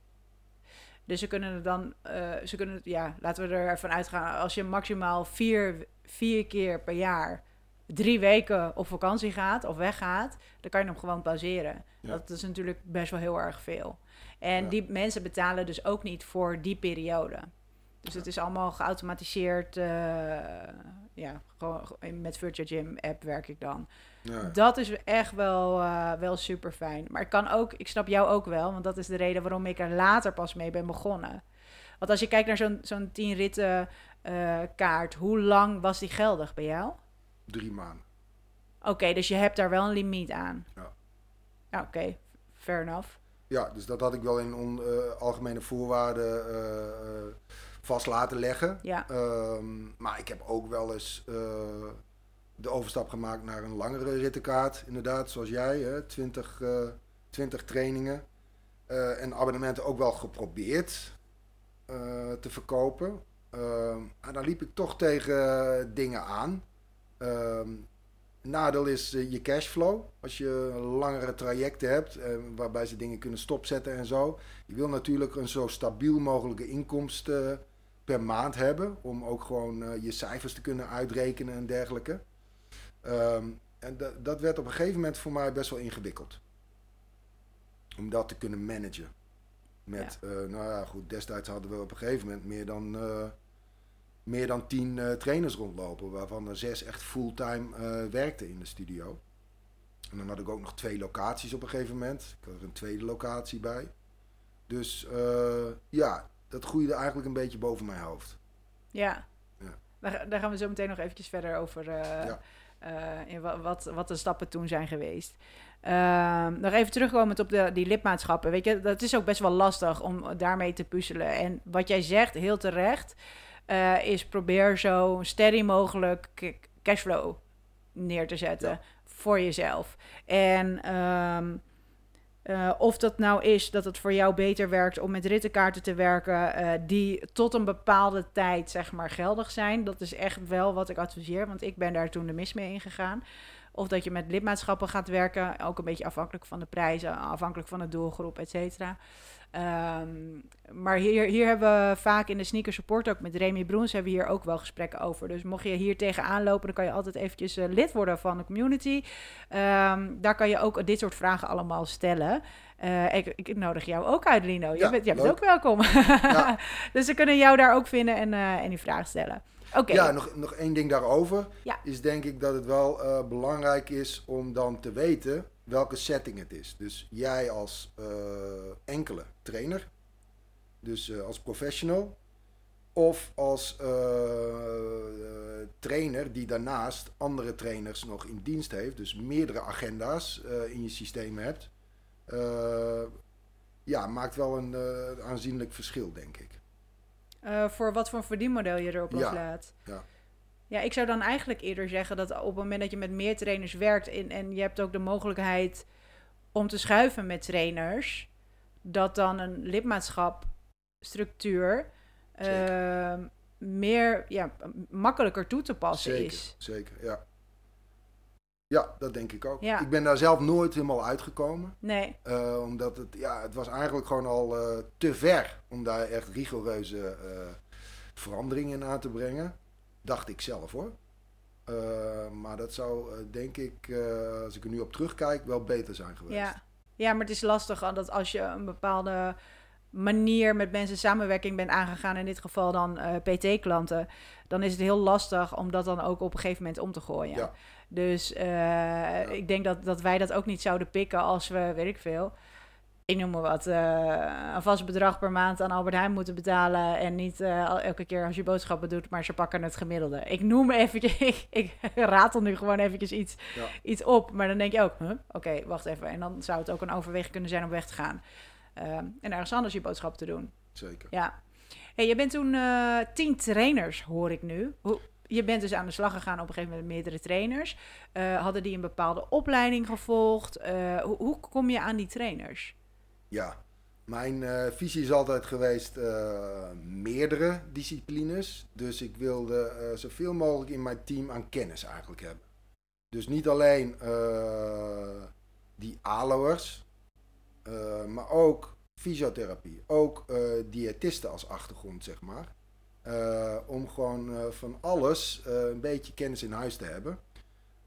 Dus ze kunnen het dan, eh, ze kunnen ja, laten we ervan uitgaan, als je maximaal vier, vier keer per jaar drie weken op vakantie gaat of weggaat, dan kan je hem gewoon pauzeren. Ja. Dat is natuurlijk best wel heel erg veel. En Ja. die mensen betalen dus ook niet voor die periode. Dus het is allemaal geautomatiseerd. eh, ja, gewoon met Virtual Gym app werk ik dan. Ja. Dat is echt wel, eh, wel super fijn. Maar ik kan ook, ik snap jou ook wel, want dat is de reden waarom ik er later pas mee ben begonnen. Want als je kijkt naar zo'n zo'n 10 ritten eh, kaart, hoe lang was die geldig bij jou? Drie maanden. Oké, dus je hebt daar wel een limiet aan. Ja. Ja, Oké, fair enough. Ja, dus dat had ik wel in on- eh, algemene voorwaarden eh, eh, vast laten leggen. Ja, Ehm, maar ik heb ook wel eens de overstap gemaakt naar een langere rittenkaart. Inderdaad, zoals jij, hè, 20, eh, 20 trainingen. En abonnementen ook wel geprobeerd te verkopen. Ehm, maar dan liep ik toch tegen dingen aan. Ehm, nadeel is eh, je cashflow. Als je langere trajecten hebt, eh, waarbij ze dingen kunnen stopzetten en zo. Je wil natuurlijk een zo stabiel mogelijke inkomsten per maand hebben. Om ook gewoon eh, je cijfers te kunnen uitrekenen en dergelijke. Ehm, en da- dat werd op een gegeven moment voor mij best wel ingewikkeld. Om dat te kunnen managen. Met, eh, nou ja, goed, destijds hadden we op een gegeven moment meer dan, eh, meer dan tien eh, trainers rondlopen. Waarvan er zes echt fulltime eh werkten in de studio. En dan had ik ook nog twee locaties op een gegeven moment. Ik had er een tweede locatie bij. Dus eh, ja, dat groeide eigenlijk een beetje boven mijn hoofd. ja. Ja. Daar, daar gaan we zo meteen nog eventjes verder over. Ja. in wa- wat, wat de stappen toen zijn geweest. Ehm, nog even terugkomend op de, die lidmaatschappen. Weet je, dat is ook best wel lastig om daarmee te puzzelen. En wat jij zegt, heel terecht, eh, is probeer zo steady mogelijk cashflow neer te zetten Ja. voor jezelf. En ehm, eh, of dat nou is dat het voor jou beter werkt om met rittenkaarten te werken eh, die tot een bepaalde tijd zeg maar geldig zijn. Dat is echt wel wat ik adviseer, want ik ben daar toen de mis mee ingegaan. Of dat je met lidmaatschappen gaat werken, ook een beetje afhankelijk van de prijzen, afhankelijk van de doelgroep, et cetera. Ehm, maar hier, hier hebben we vaak in de sneaker support ook met Remy Broens hebben we hier ook wel gesprekken over. Dus mocht je hier tegenaan lopen, dan kan je altijd eventjes eh, lid worden van de community. Ehm, daar kan je ook dit soort vragen allemaal stellen. Eh, ik, ik nodig jou ook uit, Lino. Je Ja, bent, jij bent ook welkom. Ja. dus ze kunnen jou daar ook vinden en, eh, en die vraag stellen. Ja, nog, nog één ding daarover. Ja. Is denk ik dat het wel eh, belangrijk is om dan te weten welke setting het is. Dus jij als eh, enkele trainer, dus eh, als professional, of als trainer die daarnaast andere trainers nog in dienst heeft, dus meerdere agenda's in je systeem hebt. ja, maakt wel een aanzienlijk verschil, denk ik. Eh, voor wat voor verdienmodel je erop Ja, loslaat. ja. Ja, ik zou dan eigenlijk eerder zeggen dat op het moment dat je met meer trainers werkt en, en je hebt ook de mogelijkheid om te schuiven met trainers, dat dan een lidmaatschapstructuur uh, meer ja, makkelijker toe te passen zeker, is. Zeker, ja. Ja, dat denk ik ook. Ja. Ik ben daar zelf nooit helemaal uitgekomen. Nee. Uh, omdat het, ja, het was eigenlijk gewoon al uh, te ver om daar echt rigoureuze uh, veranderingen in aan te brengen. Dacht ik zelf hoor. maar dat zou denk ik, als ik er nu op terugkijk, wel beter zijn geweest. Ja, ja maar het is lastig dat als je een bepaalde manier met mensen samenwerking bent aangegaan, in dit geval dan PT-klanten, dan is het heel lastig om dat dan ook op een gegeven moment om te gooien. Ja. Dus uh, ik denk dat, dat wij dat ook niet zouden pikken als we, weet ik veel, ik noem maar wat, uh, een vast bedrag per maand aan Albert Heijn moeten betalen. En niet uh, elke keer als je boodschappen doet, maar ze pakken het gemiddelde. Ik noem eventjes, ik, ik ratel nu gewoon eventjes iets, Ja. iets op. Maar dan denk je ook, huh? oké, wacht even. En dan zou het ook een overweging kunnen zijn om weg te gaan. Uh, en ergens anders je boodschappen te doen. Zeker. Ja. Hey, je bent toen tien trainers, hoor ik nu. Hoe, je bent dus aan de slag gegaan op een gegeven moment met meerdere trainers. Uh, hadden die een bepaalde opleiding gevolgd? Uh, hoe, hoe, kom je aan die trainers? Ja, mijn uh, visie is altijd geweest meerdere disciplines. Dus ik wilde zoveel mogelijk in mijn team aan kennis eigenlijk hebben. Dus niet alleen die aloers, maar ook fysiotherapie. Ook diëtisten als achtergrond, zeg maar. Uh, om gewoon uh, van alles uh, een beetje kennis in huis te hebben.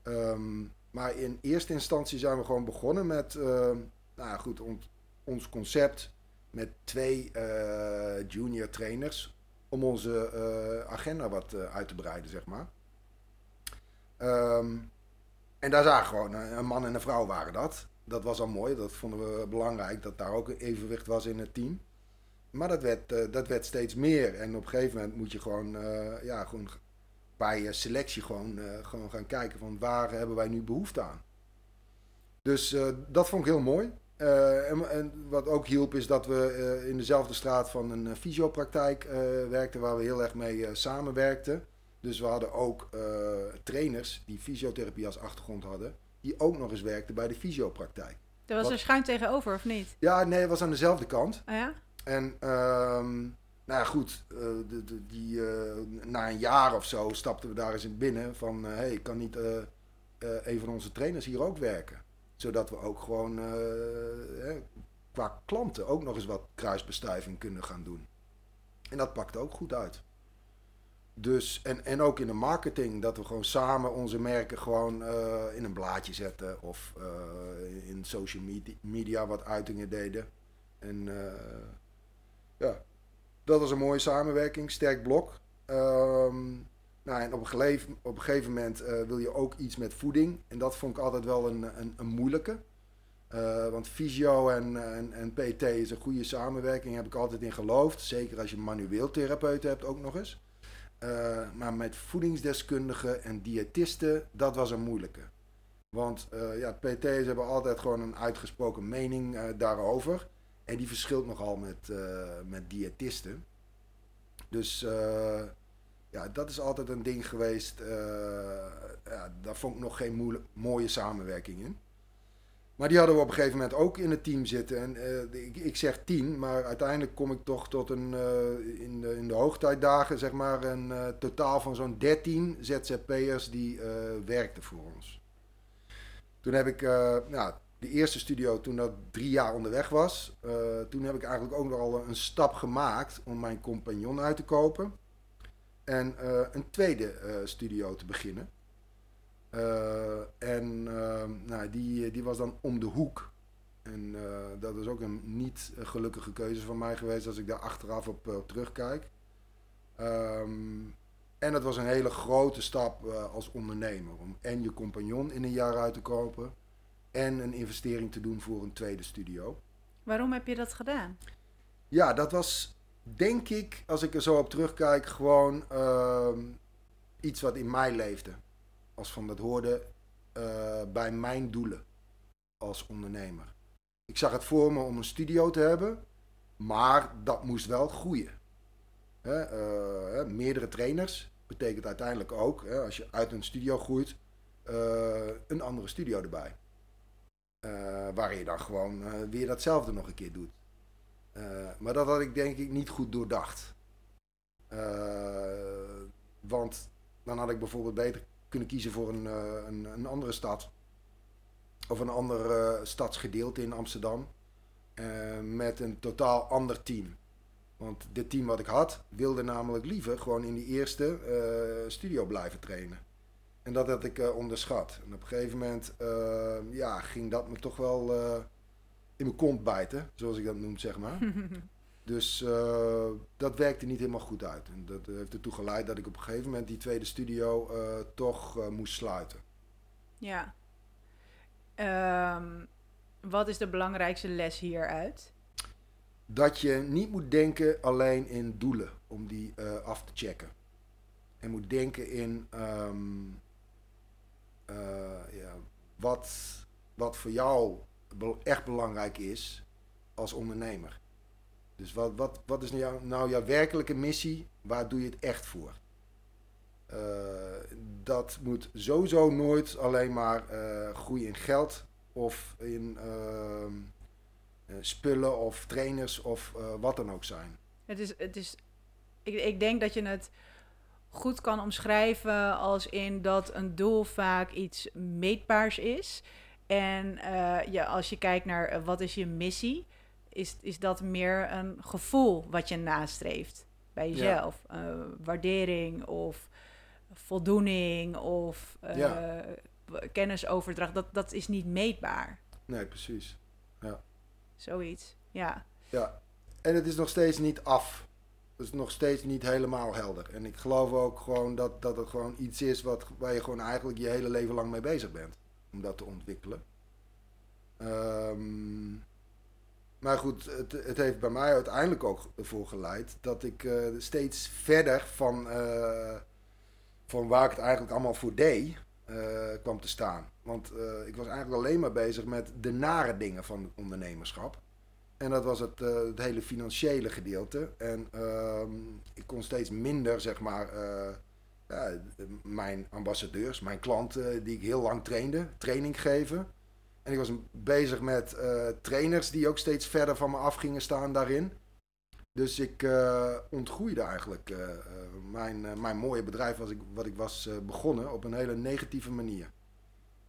Um, maar in eerste instantie zijn we gewoon begonnen met, nou goed, on, ons concept met twee junior trainers om onze agenda wat uit te breiden, zeg maar. Um, en daar zagen gewoon een man en een vrouw waren dat. Dat was al mooi, dat vonden we belangrijk, dat daar ook evenwicht was in het team. Maar dat werd, uh, dat werd steeds meer. En op een gegeven moment moet je gewoon, uh, ja, gewoon bij je selectie gewoon, uh, gewoon gaan kijken van waar hebben wij nu behoefte aan. Dus dat vond ik heel mooi. En, en, wat ook hielp is dat we in dezelfde straat van een fysiopraktijk werkten waar we heel erg mee samenwerkten. Dus we hadden ook trainers die fysiotherapie als achtergrond hadden, die ook nog eens werkten bij de fysiopraktijk. Dat was Wat- er schuin tegenover, of niet? Ja, nee, het was aan dezelfde kant. Ah ja? En ehm, nou ja, goed, eh, de, die, eh, na een jaar of zo stapten we daar eens in binnen van, hé, hey, kan niet eh, eh, een van onze trainers hier ook werken? Zodat we ook gewoon eh, qua klanten ook nog eens wat kruisbestuiving kunnen gaan doen. En dat pakt ook goed uit. Dus, en, en ook in de marketing, dat we gewoon samen onze merken gewoon eh, in een blaadje zetten of eh, in social media, media wat uitingen deden. En eh, ja, dat was een mooie samenwerking, sterk blok. Ehm, nou, en op een, geleef, op een gegeven moment eh, wil je ook iets met voeding. En dat vond ik altijd wel een, een, een moeilijke. Eh, want fysio en, en, PT is een goede samenwerking, heb ik altijd in geloofd. Zeker als je manueel therapeut hebt ook nog eens. Eh, maar met voedingsdeskundigen en diëtisten, dat was een moeilijke. Want ja, PT's hebben altijd gewoon een uitgesproken mening daarover. En die verschilt nogal met, eh, met diëtisten. Dus eh, ja, dat is altijd een ding geweest. eh, ja, daar vond ik nog geen mooie samenwerking in. Maar die hadden we op een gegeven moment ook in het team zitten. En ik, ik zeg tien, maar uiteindelijk kom ik toch tot een, in, de, in de hoogtijdagen, zeg maar, een totaal van zo'n 13 ZZP'ers die werkten voor ons. Toen heb ik, nou, de eerste studio, toen dat drie jaar onderweg was, eh, toen heb ik eigenlijk ook nog al een stap gemaakt om mijn compagnon uit te kopen. En eh, een tweede eh, studio te beginnen. En eh, nou, die, die was dan om de hoek. En dat is ook een niet gelukkige keuze van mij geweest als ik daar achteraf op terugkijk. Ehm, en het was een hele grote stap als ondernemer. Om en je compagnon in een jaar uit te kopen. En een investering te doen voor een tweede studio. Waarom heb je dat gedaan? Ja, dat was denk ik, als ik er zo op terugkijk, gewoon ehm, iets wat in mij leefde. Als van dat hoorde eh, bij mijn doelen als ondernemer. Ik zag het voor me om een studio te hebben, maar dat moest wel groeien. Hè, eh, hè, meerdere trainers betekent uiteindelijk ook, hè, als je uit een studio groeit, eh, een andere studio erbij. Uh, waar je dan gewoon uh, weer datzelfde nog een keer doet. maar dat had ik denk ik niet goed doordacht. want dan had ik bijvoorbeeld beter kunnen kiezen voor een, een, een, andere stad. Of een ander stadsgedeelte in Amsterdam. met een totaal ander team. Want dit team wat ik had, wilde namelijk liever gewoon in die eerste studio blijven trainen. En dat had ik uh, onderschat. En op een gegeven moment uh, ja, ging dat me toch wel in mijn kont bijten, zoals ik dat noem, zeg maar. dus dat werkte niet helemaal goed uit. En dat heeft ertoe geleid dat ik op een gegeven moment die tweede studio toch moest sluiten. Ja. Um, wat is de belangrijkste les hieruit? dat je niet moet denken alleen in doelen om die uh, af te checken. En moet denken in um, uh, ja, wat, wat voor jou echt belangrijk is als ondernemer. Dus wat, wat, wat is nou, nou jouw werkelijke missie? Waar doe je het echt voor? Uh, dat moet sowieso nooit alleen maar groeien in geld of in ehm, eh, spullen of trainers of eh, wat dan ook zijn. Het is, het is, ik, ik denk dat je het goed kan omschrijven als in dat een doel vaak iets meetbaars is. En uh, ja, als je kijkt naar wat is je missie, is, is dat meer een gevoel wat je nastreeft bij jezelf. Ja. waardering of voldoening of ja. kennisoverdracht. Dat, dat is niet meetbaar. Nee, precies. Ja. Zoiets, ja. Ja, en het is nog steeds niet af. Is nog steeds niet helemaal helder. En ik geloof ook gewoon dat, dat het gewoon iets is wat, waar je gewoon eigenlijk je hele leven lang mee bezig bent. Om dat te ontwikkelen. Um, maar goed, het, het, heeft bij mij uiteindelijk ook ervoor geleid dat ik uh, steeds verder van, uh, van waar ik het eigenlijk allemaal voor deed, uh, kwam te staan. Want ik was eigenlijk alleen maar bezig met de nare dingen van het ondernemerschap. En dat was het, uh, het hele financiële gedeelte. En uh, ik kon steeds minder, zeg maar, ja, mijn ambassadeurs, mijn klanten die ik heel lang trainde, training geven. En ik was bezig met trainers die ook steeds verder van me af gingen staan daarin. Dus ik ontgroeide eigenlijk mijn, mijn mooie bedrijf was ik, wat ik was begonnen op een hele negatieve manier.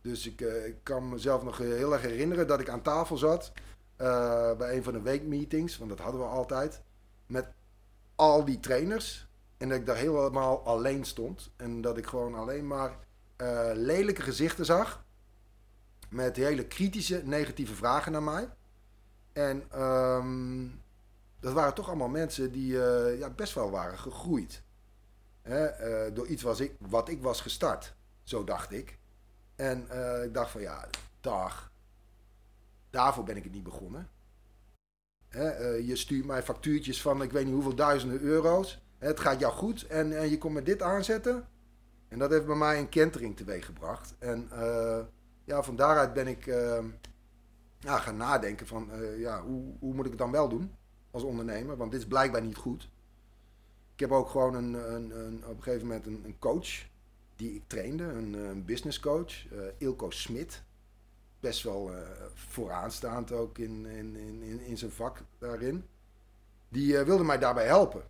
Dus ik, ik, kan mezelf nog heel erg herinneren dat ik aan tafel zat bij een van de weekmeetings, want dat hadden we altijd, met al die trainers. En dat ik daar helemaal alleen stond. En dat ik gewoon alleen maar lelijke gezichten zag. Met hele kritische, negatieve vragen naar mij. En um, dat waren toch allemaal mensen die uh, ja, best wel waren gegroeid. Hè? Door iets was ik, wat ik was gestart. Zo dacht ik. En ik dacht van ja, dag. Daarvoor ben ik het niet begonnen. Hè? je stuurt mij factuurtjes van ik weet niet hoeveel duizenden euro's. Het gaat jou goed en, en je komt met dit aanzetten. En dat heeft bij mij een kentering teweeggebracht. En ja, van daaruit ben ik ja, gaan nadenken van ja, hoe, hoe moet ik het dan wel doen? als ondernemer, want dit is blijkbaar niet goed. Ik heb ook gewoon een, een, een op een gegeven moment een, een, coach die ik trainde, een, een business coach, uh, Ilko Smit. Best wel uh, vooraanstaand ook in, in, in, in, zijn vak daarin. Die uh, wilde mij daarbij helpen.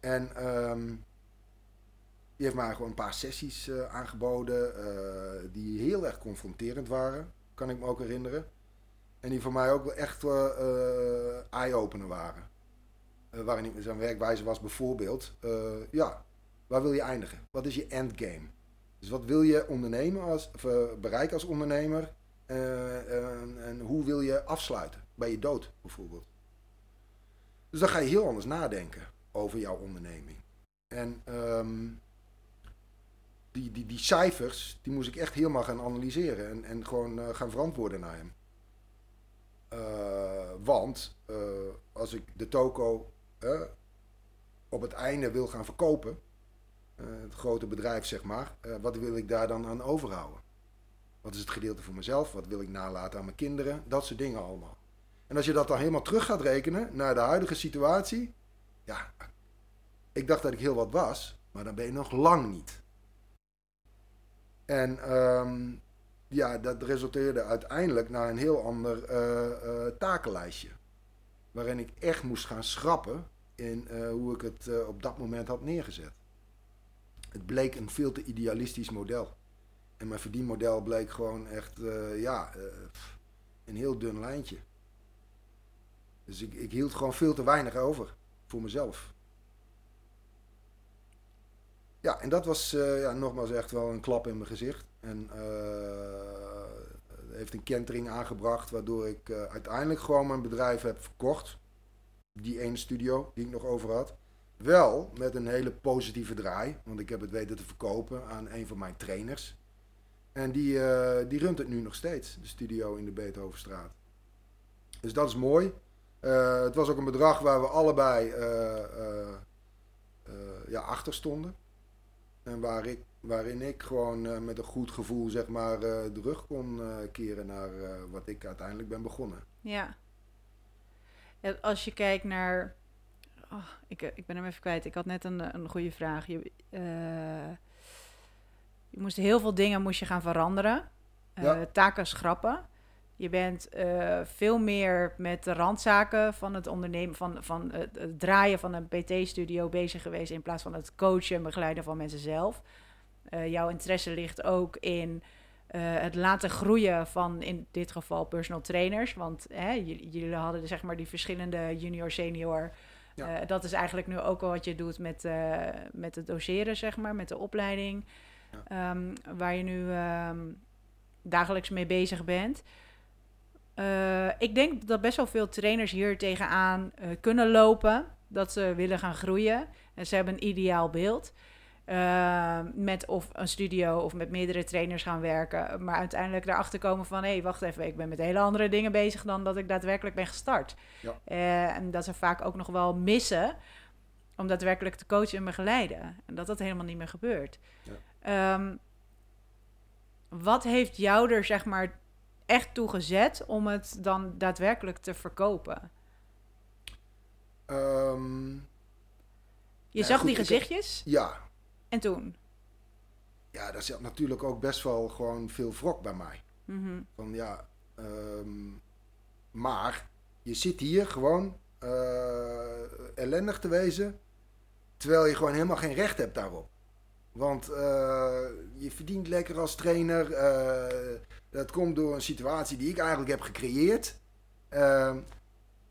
En um, die heeft mij gewoon een paar sessies aangeboden die heel erg confronterend waren, kan ik me ook herinneren. En die voor mij ook wel echt eye-opener waren. Waarin zijn werkwijze was bijvoorbeeld, ja, waar wil je eindigen? Wat is je endgame? Dus wat wil je ondernemen als, bereiken als ondernemer? En, en hoe wil je afsluiten? Bij je dood bijvoorbeeld. Dus dan ga je heel anders nadenken over jouw onderneming. En um, die, die, die cijfers, die moest ik echt helemaal gaan analyseren en, en gewoon uh, gaan verantwoorden naar hem. Uh, want als ik de toko op het einde wil gaan verkopen, het grote bedrijf zeg maar, wat wil ik daar dan aan overhouden? Wat is het gedeelte voor mezelf? Wat wil ik nalaten aan mijn kinderen? Dat soort dingen allemaal. En als je dat dan helemaal terug gaat rekenen naar de huidige situatie, ja, ik dacht dat ik heel wat was, Maar dan ben je nog lang niet. En ehm, ja, dat resulteerde uiteindelijk naar een heel ander uh, takenlijstje. Waarin ik echt moest gaan schrappen in hoe ik het op dat moment had neergezet. Het bleek een veel te idealistisch model. En mijn verdienmodel bleek gewoon echt, ja, een heel dun lijntje. Dus ik, ik hield gewoon veel te weinig over voor mezelf. Ja, en dat was uh, ja, nogmaals echt wel een klap in mijn gezicht. En heeft een kentering aangebracht, waardoor ik uiteindelijk gewoon mijn bedrijf heb verkocht. Die ene studio die ik nog over had. Wel met een hele positieve draai, want ik heb het weten te verkopen aan een van mijn trainers. En die, die runt het nu nog steeds, de studio in de Beethovenstraat. Dus dat is mooi. het was ook een bedrag waar we allebei ja, achter stonden. En waar ik, waarin ik gewoon met een goed gevoel zeg maar uh, de rug kon keren naar wat ik uiteindelijk ben begonnen. Ja. ja als je kijkt naar... Oh, ik, ik ben hem even kwijt. Ik had net een, een goede vraag. Je, je moest heel veel dingen moest je gaan veranderen. Ja. Taken schrappen. Je bent uh, veel meer met de randzaken van het ondernemen, van, van het, het draaien van een PT-studio bezig geweest in plaats van het coachen en begeleiden van mensen zelf. Uh, jouw interesse ligt ook in het laten groeien van in dit geval personal trainers. Want hè, jullie hadden zeg maar die verschillende junior, senior. Ja. dat is eigenlijk nu ook wel wat je doet met, met het doseren, zeg maar, met de opleiding. Ja. Um, waar je nu um, dagelijks mee bezig bent. Uh, ik denk dat best wel veel trainers hier tegenaan uh, kunnen lopen. Dat ze willen gaan groeien. En ze hebben een ideaal beeld. Uh, met of een studio of met meerdere trainers gaan werken. Maar uiteindelijk erachter komen van... hé, hey, wacht even, ik ben met hele andere dingen bezig... dan dat ik daadwerkelijk ben gestart. Ja. en dat ze vaak ook nog wel missen... om daadwerkelijk te coachen en begeleiden. En dat dat helemaal niet meer gebeurt. Ja. Um, wat heeft jou er, zeg maar echt toe gezet om het dan daadwerkelijk te verkopen? Um, je zag die gezichtjes? ja. En toen? Ja, daar zat natuurlijk ook best wel gewoon veel wrok bij mij. Mm Van ja, um, maar je zit hier gewoon uh, ellendig te wezen, terwijl je gewoon helemaal geen recht hebt daarop. Want uh, je verdient lekker als trainer. Uh, dat komt door een situatie die ik eigenlijk heb gecreëerd. Uh,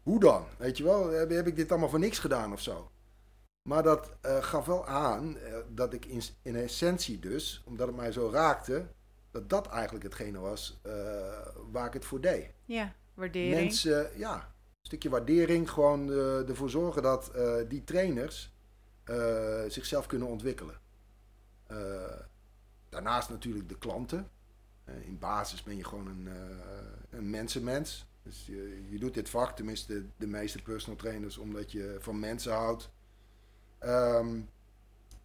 hoe dan? Weet je wel, heb, heb, ik dit allemaal voor niks gedaan of zo? Maar dat uh, gaf wel aan dat ik in, in, essentie dus, omdat het mij zo raakte, dat dat eigenlijk hetgene was waar ik het voor deed. Ja, waardering. Mensen, ja, een stukje waardering, gewoon ervoor zorgen dat die trainers zichzelf kunnen ontwikkelen. Daarnaast natuurlijk de klanten. Eh, in basis ben je gewoon een, uh, een mensenmens. Dus je, je, doet dit vak, tenminste de, meeste personal trainers, omdat je van mensen houdt. Um,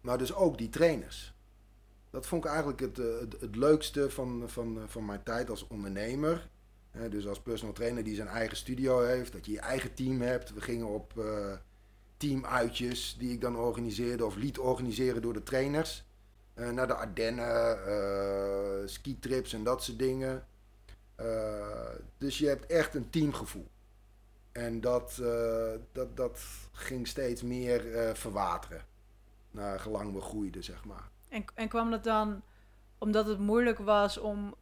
maar dus ook die trainers. Dat vond ik eigenlijk het, eh, het, het leukste van, van, van mijn tijd als ondernemer. dus als personal trainer die zijn eigen studio heeft, dat je je eigen team hebt. We gingen op uh, teamuitjes die ik dan organiseerde of liet organiseren door de trainers. Uh, naar de Ardennen, uh, skitrips en dat soort dingen. Uh, dus je hebt echt een teamgevoel. En dat, dat, dat ging steeds meer verwateren. Naar gelang we groeiden, zeg maar. En, en kwam dat dan omdat het moeilijk was om,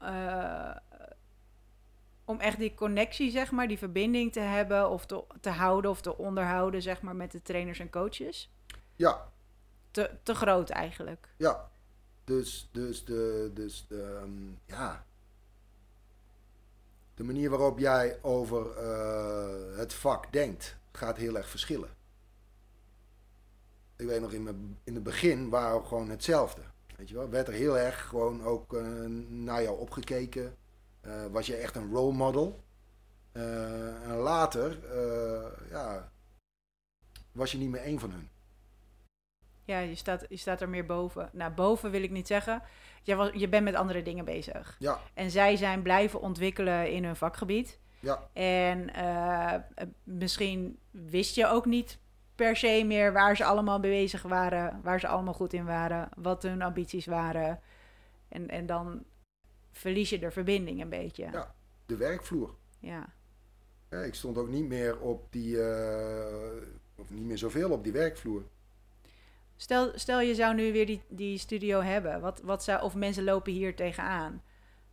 om echt die connectie, zeg maar, die verbinding te hebben of te, te houden of te onderhouden, zeg maar, met de trainers en coaches? Ja. Te, te groot eigenlijk. Ja, dus, dus, de, dus de, um, ja. De manier waarop jij over uh, het vak denkt, gaat heel erg verschillen. Ik weet nog, in, in het begin waren we gewoon hetzelfde. Weet je wel, werd er heel erg gewoon ook uh, naar jou opgekeken. Uh, was je echt een role model. en later, ja, was je niet meer één van hun. Ja, je staat, je staat er meer boven. Nou, boven wil ik niet zeggen. Je, was, je bent met andere dingen bezig. Ja. En zij zijn blijven ontwikkelen in hun vakgebied. Ja. En uh, misschien wist je ook niet per se meer waar ze allemaal mee bezig waren, waar ze allemaal goed in waren, wat hun ambities waren. En, en dan verlies je de verbinding een beetje. Ja, de werkvloer. Ja. Ja, ik stond ook niet meer op die, eh, of niet meer zoveel op die werkvloer. Stel, stel je zou nu weer die, die studio hebben, wat, wat zou, of mensen lopen hier tegenaan.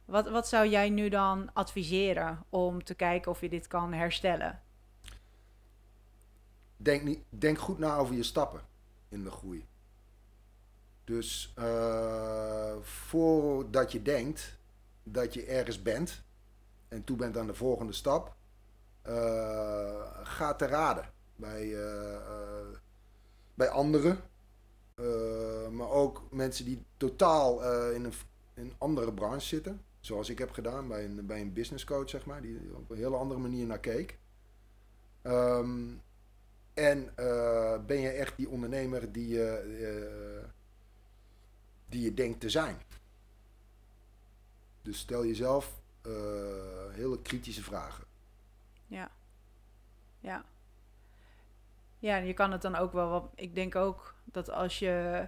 Wat, wat zou jij nu dan adviseren om te kijken of je dit kan herstellen? Denk, niet, denk goed na over je stappen in de groei. Dus eh, voordat je denkt dat je ergens bent en toe bent aan de volgende stap, uh, ga te raden bij, uh, bij anderen. Maar ook mensen die totaal in een, in een andere branche zitten. Zoals ik heb gedaan bij een, bij een business coach, zeg maar, die op een hele andere manier naar keek. Um, en ben je echt die ondernemer die je, die je denkt te zijn? Dus stel jezelf hele kritische vragen. Ja. Ja. Ja, en je kan het dan ook wel wat. Ik denk ook dat als je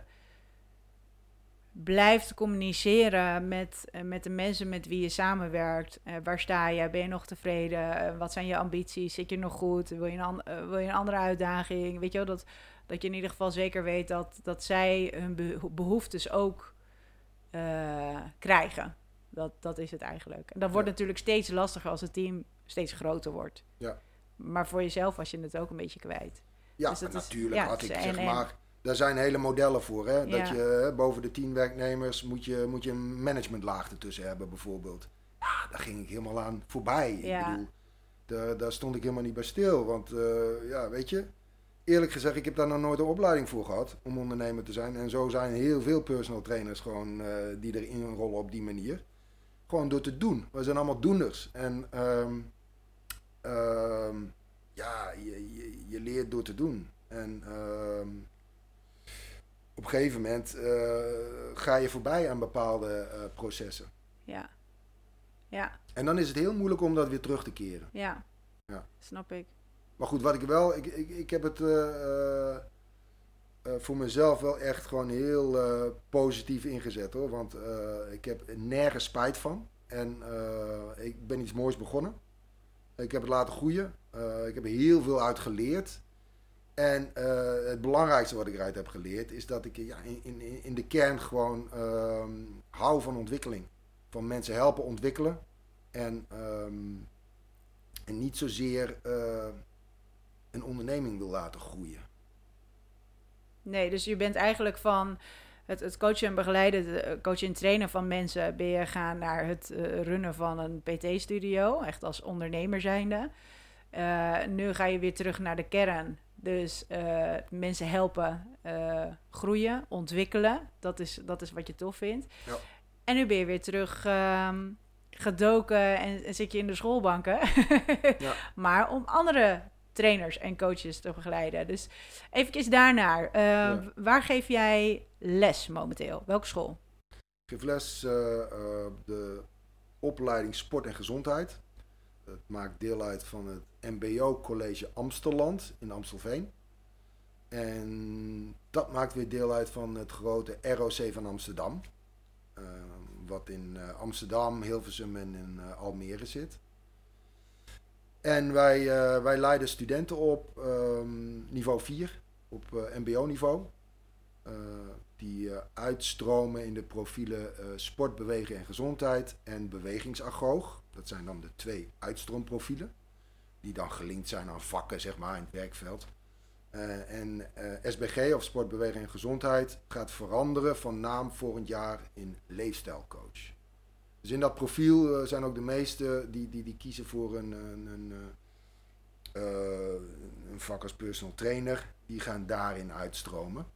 blijft communiceren met, eh, met de mensen met wie je samenwerkt. Uh, waar sta je? Ben je nog tevreden? Uh, wat zijn je ambities? Zit je nog goed? Wil je een, uh, wil je een andere uitdaging? Weet je wel, dat, dat je in ieder geval zeker weet dat, dat zij hun behoeftes ook krijgen. Dat, dat is het eigenlijk. En dat wordt natuurlijk steeds lastiger als het team steeds groter wordt. Ja. Maar voor jezelf was je het ook een beetje kwijt. Ja, dus natuurlijk had ik zeg maar... Daar zijn hele modellen voor. Hè? Dat je boven de tien werknemers moet je, moet je een managementlaag ertussen hebben bijvoorbeeld. Ja, daar ging ik helemaal aan voorbij. Ja. Ik bedoel, daar, daar stond ik helemaal niet bij stil. Want uh, ja, weet je, eerlijk gezegd, ik heb daar nog nooit een opleiding voor gehad om ondernemer te zijn. En zo zijn heel veel personal trainers gewoon uh, die erin rollen op die manier. Gewoon door te doen. We zijn allemaal doeners. En um, um, ja, je, je, je, leert door te doen. En um, op een gegeven moment uh, ga je voorbij aan bepaalde uh, processen. Ja. Ja. En dan is het heel moeilijk om dat weer terug te keren. Ja. Ja. Snap ik. Maar goed, wat ik wel, ik, ik, ik heb het uh, voor mezelf wel echt gewoon heel positief ingezet hoor. Want ik heb nergens spijt van. En ik ben iets moois begonnen. Ik heb het laten groeien. Uh, ik heb er heel veel uit geleerd. En uh, het belangrijkste wat ik eruit heb geleerd is dat ik ja, in, in, in de kern gewoon uh, hou van ontwikkeling. Van mensen helpen ontwikkelen. En, um, en niet zozeer uh, een onderneming wil laten groeien. Nee, dus je bent eigenlijk van het, het coachen en begeleiden, eh, coachen en trainen van mensen, ben je gaan naar het runnen van een PT-studio, echt als ondernemer zijnde. Uh, nu ga je weer terug naar de kern. Dus uh, mensen helpen groeien, ontwikkelen. Dat is, dat is wat je tof vindt. Ja. En nu ben je weer terug um, gedoken en, en, zit je in de schoolbanken. ja. Maar om andere trainers en coaches te begeleiden. Dus even daarnaar. Uh, ja. Waar geef jij les momenteel? Welke school? Ik geef les de opleiding Sport en Gezondheid. Het maakt deel uit van het MBO College Amstelland in Amstelveen. En dat maakt weer deel uit van het grote ROC van Amsterdam. wat in Amsterdam, Hilversum en in Almere zit. En wij, uh, wij leiden studenten op um, niveau 4, op mbo-niveau. Die uitstromen in de profielen sport, bewegen en gezondheid en bewegingsagoog. Dat zijn dan de twee uitstroomprofielen. Die dan gelinkt zijn aan vakken, zeg maar, in het werkveld. en SBG, of sport, bewegen en gezondheid, gaat veranderen van naam volgend jaar in leefstijlcoach. Dus in dat profiel uh, zijn ook de meesten die, die, die kiezen voor een, een, een, vak als personal trainer. Die gaan daarin uitstromen.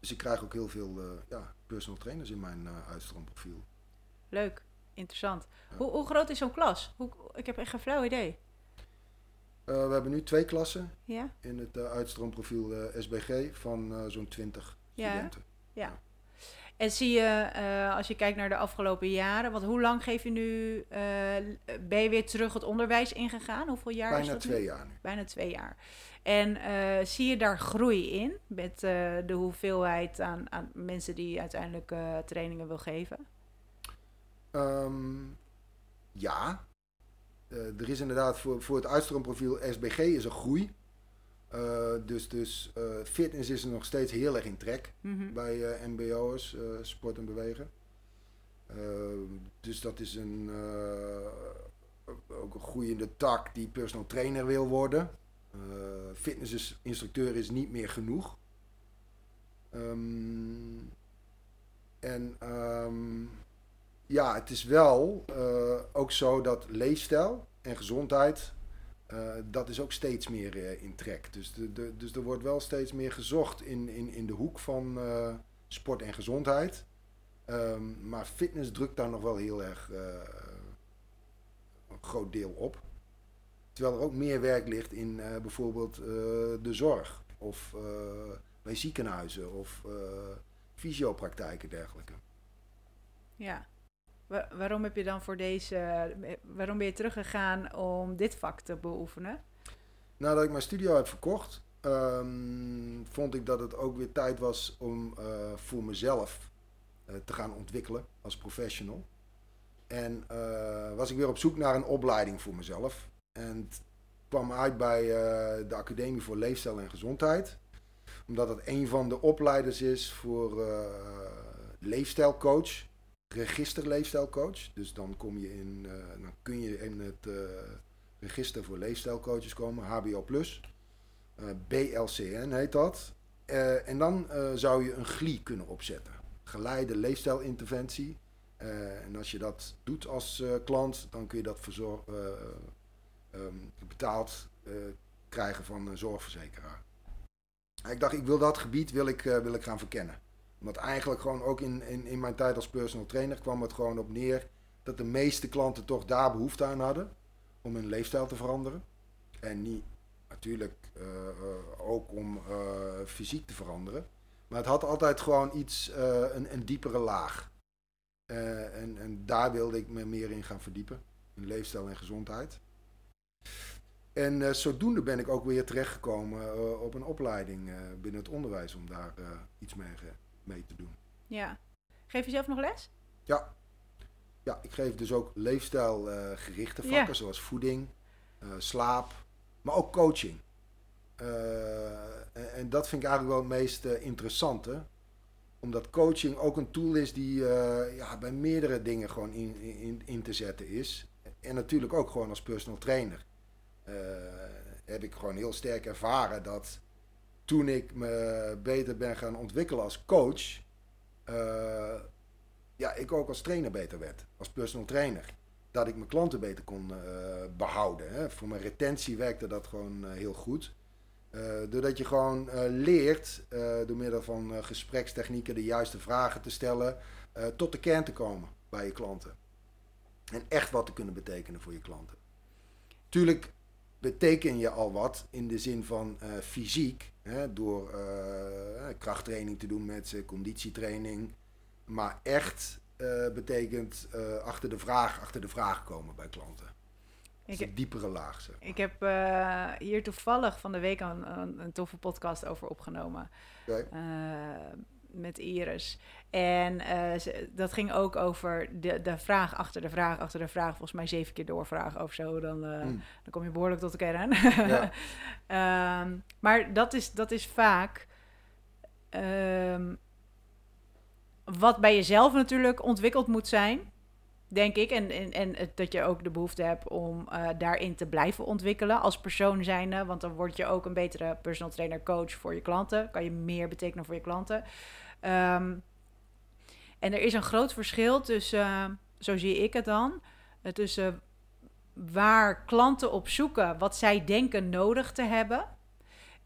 Dus ik krijg ook heel veel ja, personal trainers in mijn uitstroomprofiel. Leuk, interessant. Hoe, hoe groot is zo'n klas? Hoe, ik heb echt geen flauw idee. we hebben nu twee klassen ja? in het uitstroomprofiel SBG van zo'n 20 ja. studenten. Ja. En zie je, eh, als je kijkt naar de afgelopen jaren, want hoe lang geef je nu, eh, ben je weer terug het onderwijs ingegaan? Hoeveel jaar Bijna is dat twee nu? jaar nu. Bijna twee jaar. En eh, zie je daar groei in met eh, de hoeveelheid aan, aan mensen die uiteindelijk eh, trainingen wil geven? Ehm, ja, Eh, er is inderdaad voor, voor het uitstroomprofiel SBG is er groei. Eh, dus dus eh, fitness is er nog steeds heel erg in trek Mhm. bij MBO'ers, sport en bewegen. Eh, dus dat is een, ook een groeiende tak die personal trainer wil worden. Fitnessinstructeur is niet meer genoeg. Ehm, en ehm, ja, het is wel eh, ook zo dat leefstijl en gezondheid, eh, dat is ook steeds meer eh, in trek. Dus, de, de, dus er wordt wel steeds meer gezocht in, in, in de hoek van sport en gezondheid. Ehm, maar fitness drukt daar nog wel heel erg een groot deel op. Terwijl er ook meer werk ligt in bijvoorbeeld de zorg of bij ziekenhuizen of fysiopraktijken en dergelijke. Ja. Wa- waarom heb je dan voor deze, eh, waarom ben je teruggegaan om dit vak te beoefenen? Nadat ik mijn studio heb verkocht, ehm, vond ik dat het ook weer tijd was om eh, voor mezelf eh, te gaan ontwikkelen als professional. En was ik weer op zoek naar een opleiding voor mezelf. En kwam uit bij de Academie voor Leefstijl en Gezondheid. Omdat het een van de opleiders is voor leefstijlcoach, register leefstijlcoach. Dus dan, kom je in, eh, dan kun je in het eh, register voor leefstijlcoaches komen, HBO+. Eh, BLCN heet dat. En dan zou je een GLI kunnen opzetten. Geleide leefstijlinterventie. En als je dat doet als klant, dan kun je dat eh, ehm, betaald krijgen van een zorgverzekeraar. Ik dacht, ik wil dat gebied wil ik, wil ik gaan verkennen. Want eigenlijk gewoon ook in, in, in mijn tijd als personal trainer kwam het gewoon op neer dat de meeste klanten toch daar behoefte aan hadden om hun leefstijl te veranderen. En niet natuurlijk eh, eh, ook om eh, fysiek te veranderen. Maar het had altijd gewoon iets, een, een diepere laag. En, en daar wilde ik me meer in gaan verdiepen. In leefstijl en gezondheid. En zodoende ben ik ook weer terechtgekomen op een opleiding binnen het onderwijs om daar iets mee, ge- mee te doen. Ja. Geef je zelf nog les? Ja. Ja, ik geef dus ook leefstijlgerichte Ja. vakken zoals voeding, eh, slaap, maar ook coaching. Eh, en, en dat vind ik eigenlijk wel het meest eh, interessante. Omdat coaching ook een tool is die eh, ja, bij meerdere dingen gewoon in, in, in te zetten is. En natuurlijk ook gewoon als personal trainer. eh, heb ik gewoon heel sterk ervaren dat toen ik me beter ben gaan ontwikkelen als coach, eh, ja, ik ook als trainer beter werd, als personal trainer. Dat ik mijn klanten beter kon eh, behouden. Hè. Voor mijn retentie werkte dat gewoon eh, heel goed. Doordat je gewoon leert, door middel van gesprekstechnieken, de juiste vragen te stellen, tot de kern te komen bij je klanten. En echt wat te kunnen betekenen voor je klanten. Tuurlijk beteken je al wat in de zin van fysiek, hè, door eh, krachttraining te doen met ze, conditietraining. Maar echt eh, betekent eh, achter de vraag, achter de vraag komen bij klanten. Ik, een diepere laag, zeg maar. ik heb eh, hier toevallig van de week een, een, een toffe podcast over opgenomen. Met Iris. En eh, ze- dat ging ook over de, de vraag achter de vraag achter de vraag. Volgens mij zeven keer doorvragen of zo. Dan, eh, Mm. dan kom je behoorlijk tot de kern. Ja. Ehm, maar dat is, dat is vaak ehm, wat bij jezelf natuurlijk ontwikkeld moet zijn. Denk ik. En, en, en dat je ook de behoefte hebt om eh, daarin te blijven ontwikkelen als persoon zijnde. Want dan word je ook een betere personal trainer coach voor je klanten. Kan je meer betekenen voor je klanten. Ehm, en er is een groot verschil tussen, eh, zo zie ik het dan, eh, tussen waar klanten op zoeken wat zij denken nodig te hebben.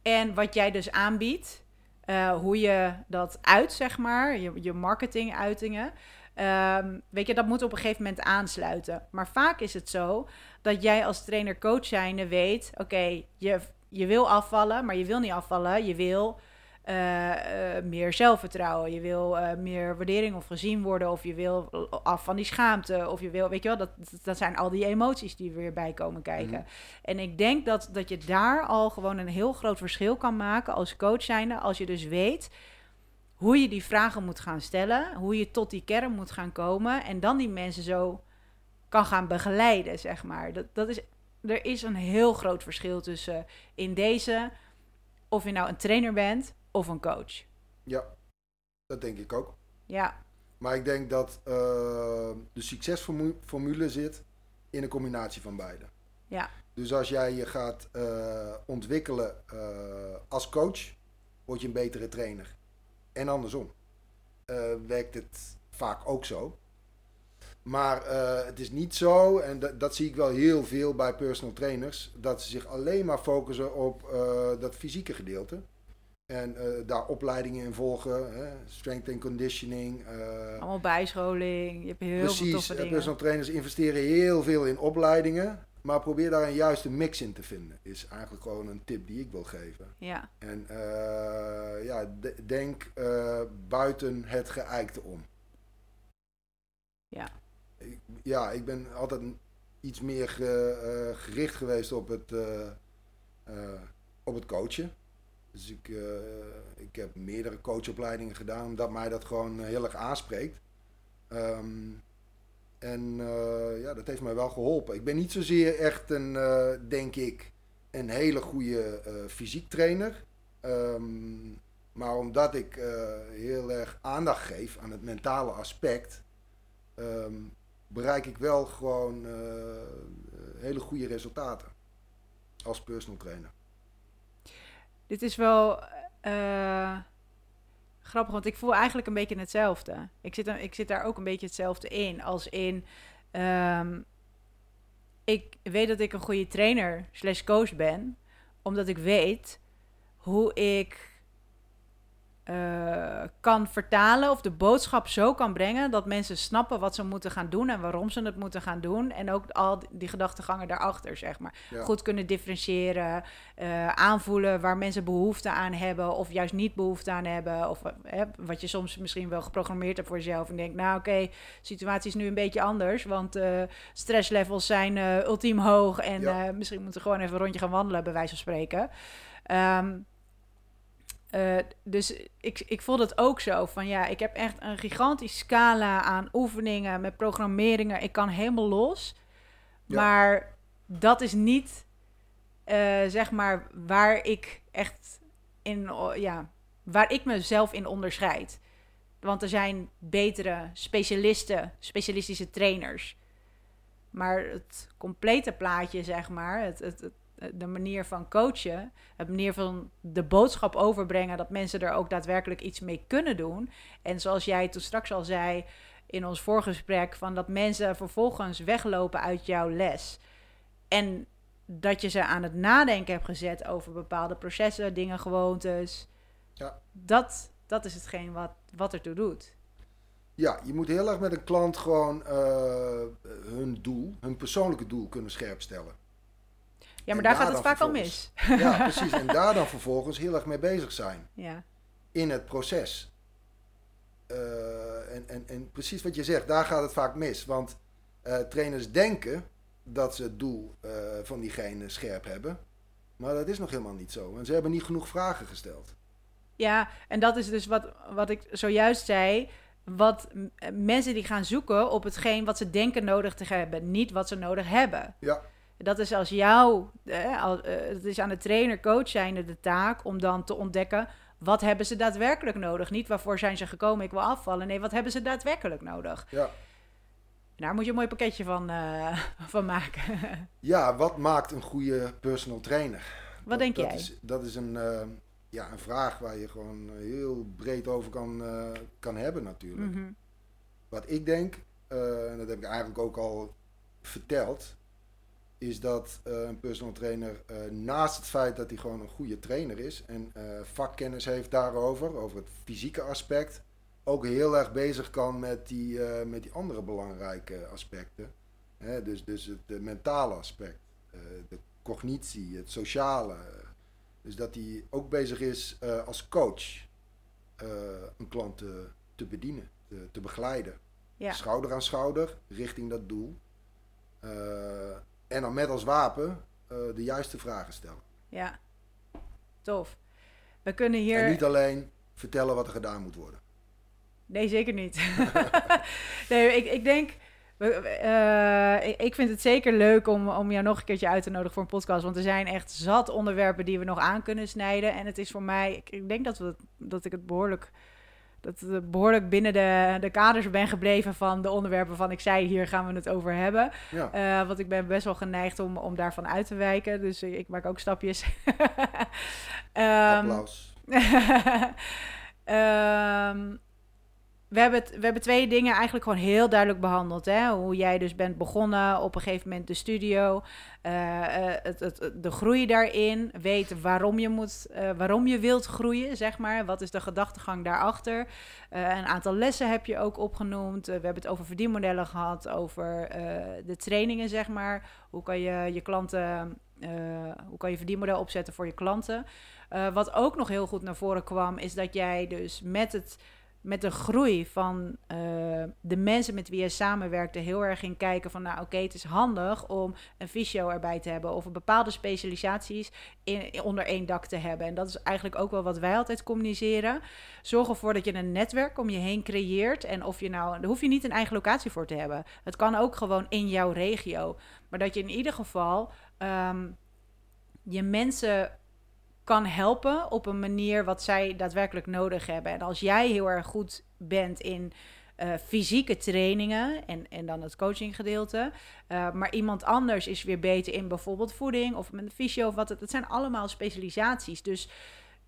En wat jij dus aanbiedt. eh, hoe je dat uit, zeg maar. Je, je marketinguitingen. Ehm, weet je, dat moet op een gegeven moment aansluiten. Maar vaak is het zo dat jij als trainer-coach weet... oké, je, je wil afvallen, maar je wil niet afvallen. Je wil eh, eh, meer zelfvertrouwen. Je wil eh, meer waardering of gezien worden. Of je wil af van die schaamte. Of je wil, weet je wel, dat, dat zijn al die emoties die weer bij komen kijken. Mhm. En ik denk dat, dat je daar al gewoon een heel groot verschil kan maken als coach zijnde. Als je dus weet hoe je die vragen moet gaan stellen. Hoe je tot die kern moet gaan komen. En dan die mensen zo kan gaan begeleiden, zeg maar. Dat, dat is, er is een heel groot verschil tussen in deze... of je nou een trainer bent of een coach. Ja, dat denk ik ook. Ja, Maar ik denk dat eh, de succesformule zit in een combinatie van beide. ja, Dus als jij je gaat eh, ontwikkelen eh, als coach, word je een betere trainer. En andersom werkt het vaak ook zo. Maar het is niet zo, en dat, dat zie ik wel heel veel bij personal trainers, dat ze zich alleen maar focussen op dat fysieke gedeelte. En eh, daar opleidingen in volgen, hè, strength and conditioning. eh, allemaal bijscholing. Je hebt heel veel Precies, toffe eh, dingen. personal trainers investeren heel veel in opleidingen. Maar probeer daar een juiste mix in te vinden. Is eigenlijk gewoon een tip die ik wil geven. Ja, En ja, de- denk buiten het geëikte om. Ja. Ik, ja, ik ben altijd iets meer ge- gericht geweest op het, op het coachen. Dus ik, eh, ik heb meerdere coachopleidingen gedaan, omdat mij dat gewoon heel erg aanspreekt. Ehm, en eh, ja, dat heeft mij wel geholpen. Ik ben niet zozeer echt een, eh, denk ik, een hele goede fysiek trainer. Ehm, maar omdat ik heel erg aandacht geef aan het mentale aspect, ehm, bereik ik wel gewoon hele goede resultaten als personal trainer. Dit is wel eh, grappig, want ik voel eigenlijk een beetje hetzelfde. Ik zit, ik zit daar ook een beetje hetzelfde in. Als in, ehm, ik weet dat ik een goede trainer slash coach ben, omdat ik weet hoe ik eh, kan vertalen of de boodschap zo kan brengen dat mensen snappen wat ze moeten gaan doen en waarom ze het moeten gaan doen. En ook al die- gedachtegangen daarachter, zeg maar. Ja. Goed kunnen differentiëren, eh, aanvoelen waar mensen behoefte aan hebben of juist niet behoefte aan hebben. Of eh, wat je soms misschien wel geprogrammeerd hebt voor jezelf en denkt, nou oké, de situatie is nu een beetje anders, want stresslevels zijn ultiem hoog en Ja. misschien moeten we gewoon even een rondje gaan wandelen, bij wijze van spreken. Ehm, eh, dus ik, ik voel dat ook zo. Van ja, ik heb echt een gigantische scala aan oefeningen met programmeringen. Ik kan helemaal los. Ja. Maar dat is niet, eh, zeg maar, waar ik echt in, ja, waar ik mezelf in onderscheid. Want er zijn betere specialisten, specialistische trainers. Maar het complete plaatje, zeg maar, het, het, het- de manier van coachen, het manier van de boodschap overbrengen, dat mensen er ook daadwerkelijk iets mee kunnen doen. En zoals jij toen straks al zei in ons voorgesprek, van dat mensen vervolgens weglopen uit jouw les. En dat je ze aan het nadenken hebt gezet over bepaalde processen, dingen, gewoontes. Ja. Dat, dat is hetgeen wat, wat ertoe doet. Ja, je moet heel erg met een klant gewoon eh, hun doel, hun persoonlijke doel kunnen scherpstellen. Ja, maar daar gaat het vaak al mis. Ja, precies. En daar dan vervolgens heel erg mee bezig zijn. Ja, in het proces. Eh, en, en, en precies wat je zegt, daar gaat het vaak mis. Want eh, trainers denken dat ze het doel eh, van diegene scherp hebben. Maar dat is nog helemaal niet zo. En ze hebben niet genoeg vragen gesteld. ja en dat is dus wat, wat ik zojuist zei. Wat mensen die gaan zoeken op hetgeen wat ze denken nodig te hebben, niet wat ze nodig hebben. Ja, Dat is als jou, eh, eh, het is aan de trainer, coach zijnde de taak om dan te ontdekken wat hebben ze daadwerkelijk nodig. Niet waarvoor zijn ze gekomen, ik wil afvallen. Nee, wat hebben ze daadwerkelijk nodig? ja. Daar moet je een mooi pakketje van, eh, van maken. ja, wat maakt een goede personal trainer? wat Dat- denk dat jij? Is, dat is een, ja, een vraag waar je gewoon heel breed over kan, kan hebben natuurlijk. Mhm. Wat ik denk, en dat heb ik eigenlijk ook al verteld, is dat eh, een personal trainer eh, naast het feit dat hij gewoon een goede trainer is en eh, vakkennis heeft daarover, over het fysieke aspect, ook heel erg bezig kan met die, met die andere belangrijke aspecten. Hè, dus, dus het mentale aspect, de cognitie, het sociale, Dus dat hij ook bezig is als coach een klant te, te bedienen, te, te begeleiden. Ja. Schouder aan schouder, richting dat doel. En dan met als wapen eh, de juiste vragen stellen. Ja. Tof. We kunnen hier... En niet alleen vertellen wat er gedaan moet worden. Nee, zeker niet. nee, ik, ik denk. eh, ik- vind het zeker leuk om, om jou nog een keertje uit te nodigen voor een podcast. Want er zijn echt zat onderwerpen die we nog aan kunnen snijden. En het is voor mij. Ik, ik denk dat, we, dat ik het behoorlijk. Dat behoorlijk binnen de, de kaders ben gebleven van de onderwerpen van ik zei, hier gaan we het over hebben. Ja, Eh, want ik ben best wel geneigd om, om daarvan uit te wijken. Dus ik, ik maak ook stapjes. Ehm, applaus. Ehm, we, hebben het, we hebben twee dingen eigenlijk gewoon heel duidelijk behandeld. Hè? Hoe jij dus bent begonnen, op een gegeven moment de studio. eh, eh, het, de groei daarin. Weet waarom je, moet, eh, waarom je wilt groeien, zeg maar. Wat is de gedachtegang daarachter? Eh, een aantal lessen heb je ook opgenoemd. We hebben het over verdienmodellen gehad. Over de trainingen, zeg maar. Hoe kan je je klanten... hoe kan je verdienmodel opzetten voor je klanten? Wat ook nog heel goed naar voren kwam, is dat jij dus met, het, met de groei van eh, de mensen met wie je samenwerkte heel erg ging kijken van, nou oké, het is handig om een fysio erbij te hebben of een bepaalde specialisaties in, onder één dak te hebben. En dat is eigenlijk ook wel wat wij altijd communiceren. Zorg ervoor dat je een netwerk om je heen creëert. En of je nou, daar hoef je niet een eigen locatie voor te hebben. Het kan ook gewoon in jouw regio. Maar dat je in ieder geval ehm, je mensen kan helpen op een manier wat zij daadwerkelijk nodig hebben. En als jij heel erg goed bent in eh, fysieke trainingen en, en dan het coachinggedeelte, eh, maar iemand anders is weer beter in bijvoorbeeld voeding of met een fysio of wat het, het zijn allemaal specialisaties. Dus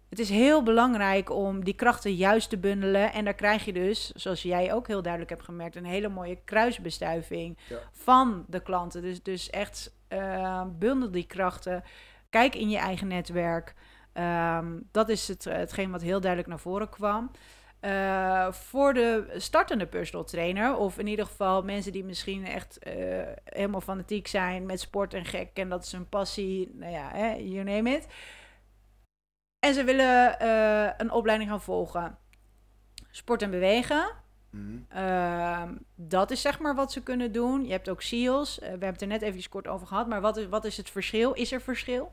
het is heel belangrijk om die krachten juist te bundelen. En daar krijg je dus, zoals jij ook heel duidelijk hebt gemerkt, een hele mooie kruisbestuiving Ja. van de klanten. Dus, dus echt eh, bundel die krachten. Kijk in je eigen netwerk. Ehm, dat is het, hetgeen wat heel duidelijk naar voren kwam. Eh, voor de startende personal trainer, of in ieder geval mensen die misschien echt eh, helemaal fanatiek zijn met sport en gek en dat is hun passie, nou ja, hè, you name it. En ze willen eh, een opleiding gaan volgen. Sport en bewegen. Mhm. Ehm, dat is zeg maar wat ze kunnen doen. Je hebt ook SEALs. Eh, we hebben het er net even kort over gehad. Maar wat is, wat is het verschil? Is er verschil?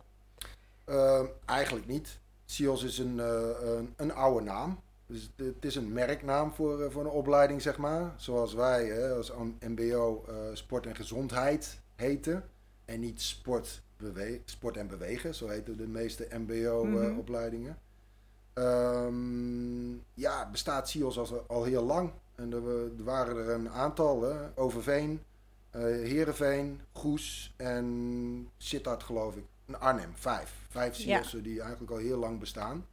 Ehm, eigenlijk niet. SEALS is een, eh, een, een oude naam. Dus het, is een merknaam voor, eh, voor een opleiding, zeg maar. Zoals wij hè, als MBO eh, sport en gezondheid heten. En niet sport, sport en bewegen, zo heten de meeste Mhm. MBO-opleidingen. Ehm, ja, bestaat SEALS al, al heel lang. En er, er waren er een aantal. Hè. Overveen, eh Heerenveen, Goes en Sittard geloof ik. Arnhem, vijf. Vijf Ja. SEALS'en die eigenlijk al heel lang bestaan.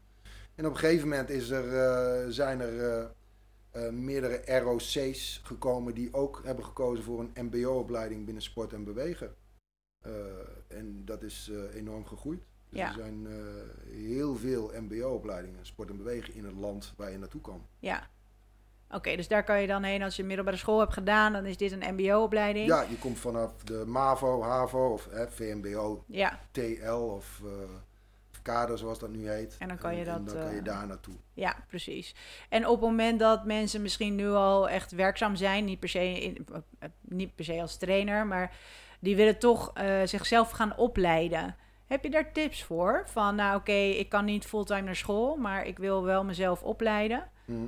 En op een gegeven moment is er, eh, zijn er eh, eh, meerdere ROC's gekomen die ook hebben gekozen voor een MBO-opleiding binnen sport en bewegen. En dat is enorm gegroeid. Dus Ja. er zijn heel veel MBO-opleidingen, sport en bewegen, in het land waar je naartoe kan. Ja. Oké, dus daar kan je dan heen als je middelbare school hebt gedaan. Dan is dit een mbo-opleiding. Ja, je komt vanaf de MAVO, HAVO of hè, VMBO, Ja, TL of, eh of kader zoals dat nu heet. En dan kan je en dat, dan kan je eh, daar naartoe. ja, precies. En op het moment dat mensen misschien nu al echt werkzaam zijn, niet per se, in, eh, niet per se als trainer, maar die willen toch eh, zichzelf gaan opleiden. Heb je daar tips voor? Van, nou oké, ik kan niet fulltime naar school, maar ik wil wel mezelf opleiden. Mhm.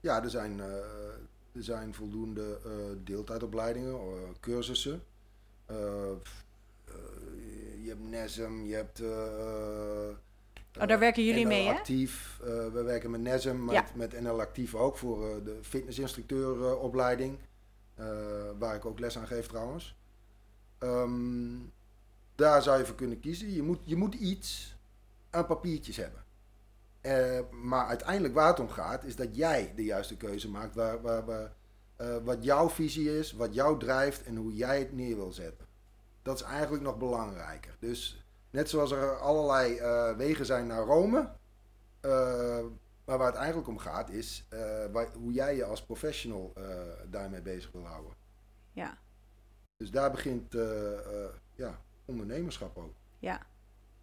Ja, er zijn, eh, er zijn voldoende eh, deeltijdopleidingen, eh, cursussen. Je hebt NESM, je hebt... Oh, daar werken jullie NL mee, hè? Actief. We werken met NESM, met, Ja. met NL Actief ook voor de fitnessinstructeuropleiding. waar ik ook les aan geef trouwens. Ehm, daar zou je voor kunnen kiezen. Je moet, je moet iets aan papiertjes hebben. Eh, maar uiteindelijk waar het om gaat, is dat jij de juiste keuze maakt. Waar, waar, waar, eh, wat jouw visie is, wat jou drijft en hoe jij het neer wil zetten. Dat is eigenlijk nog belangrijker. Dus net zoals er allerlei eh, wegen zijn naar Rome. maar waar het eigenlijk om gaat, is waar- hoe jij je als professional daarmee bezig wil houden. Ja, Dus daar begint ja, ondernemerschap ook. ja.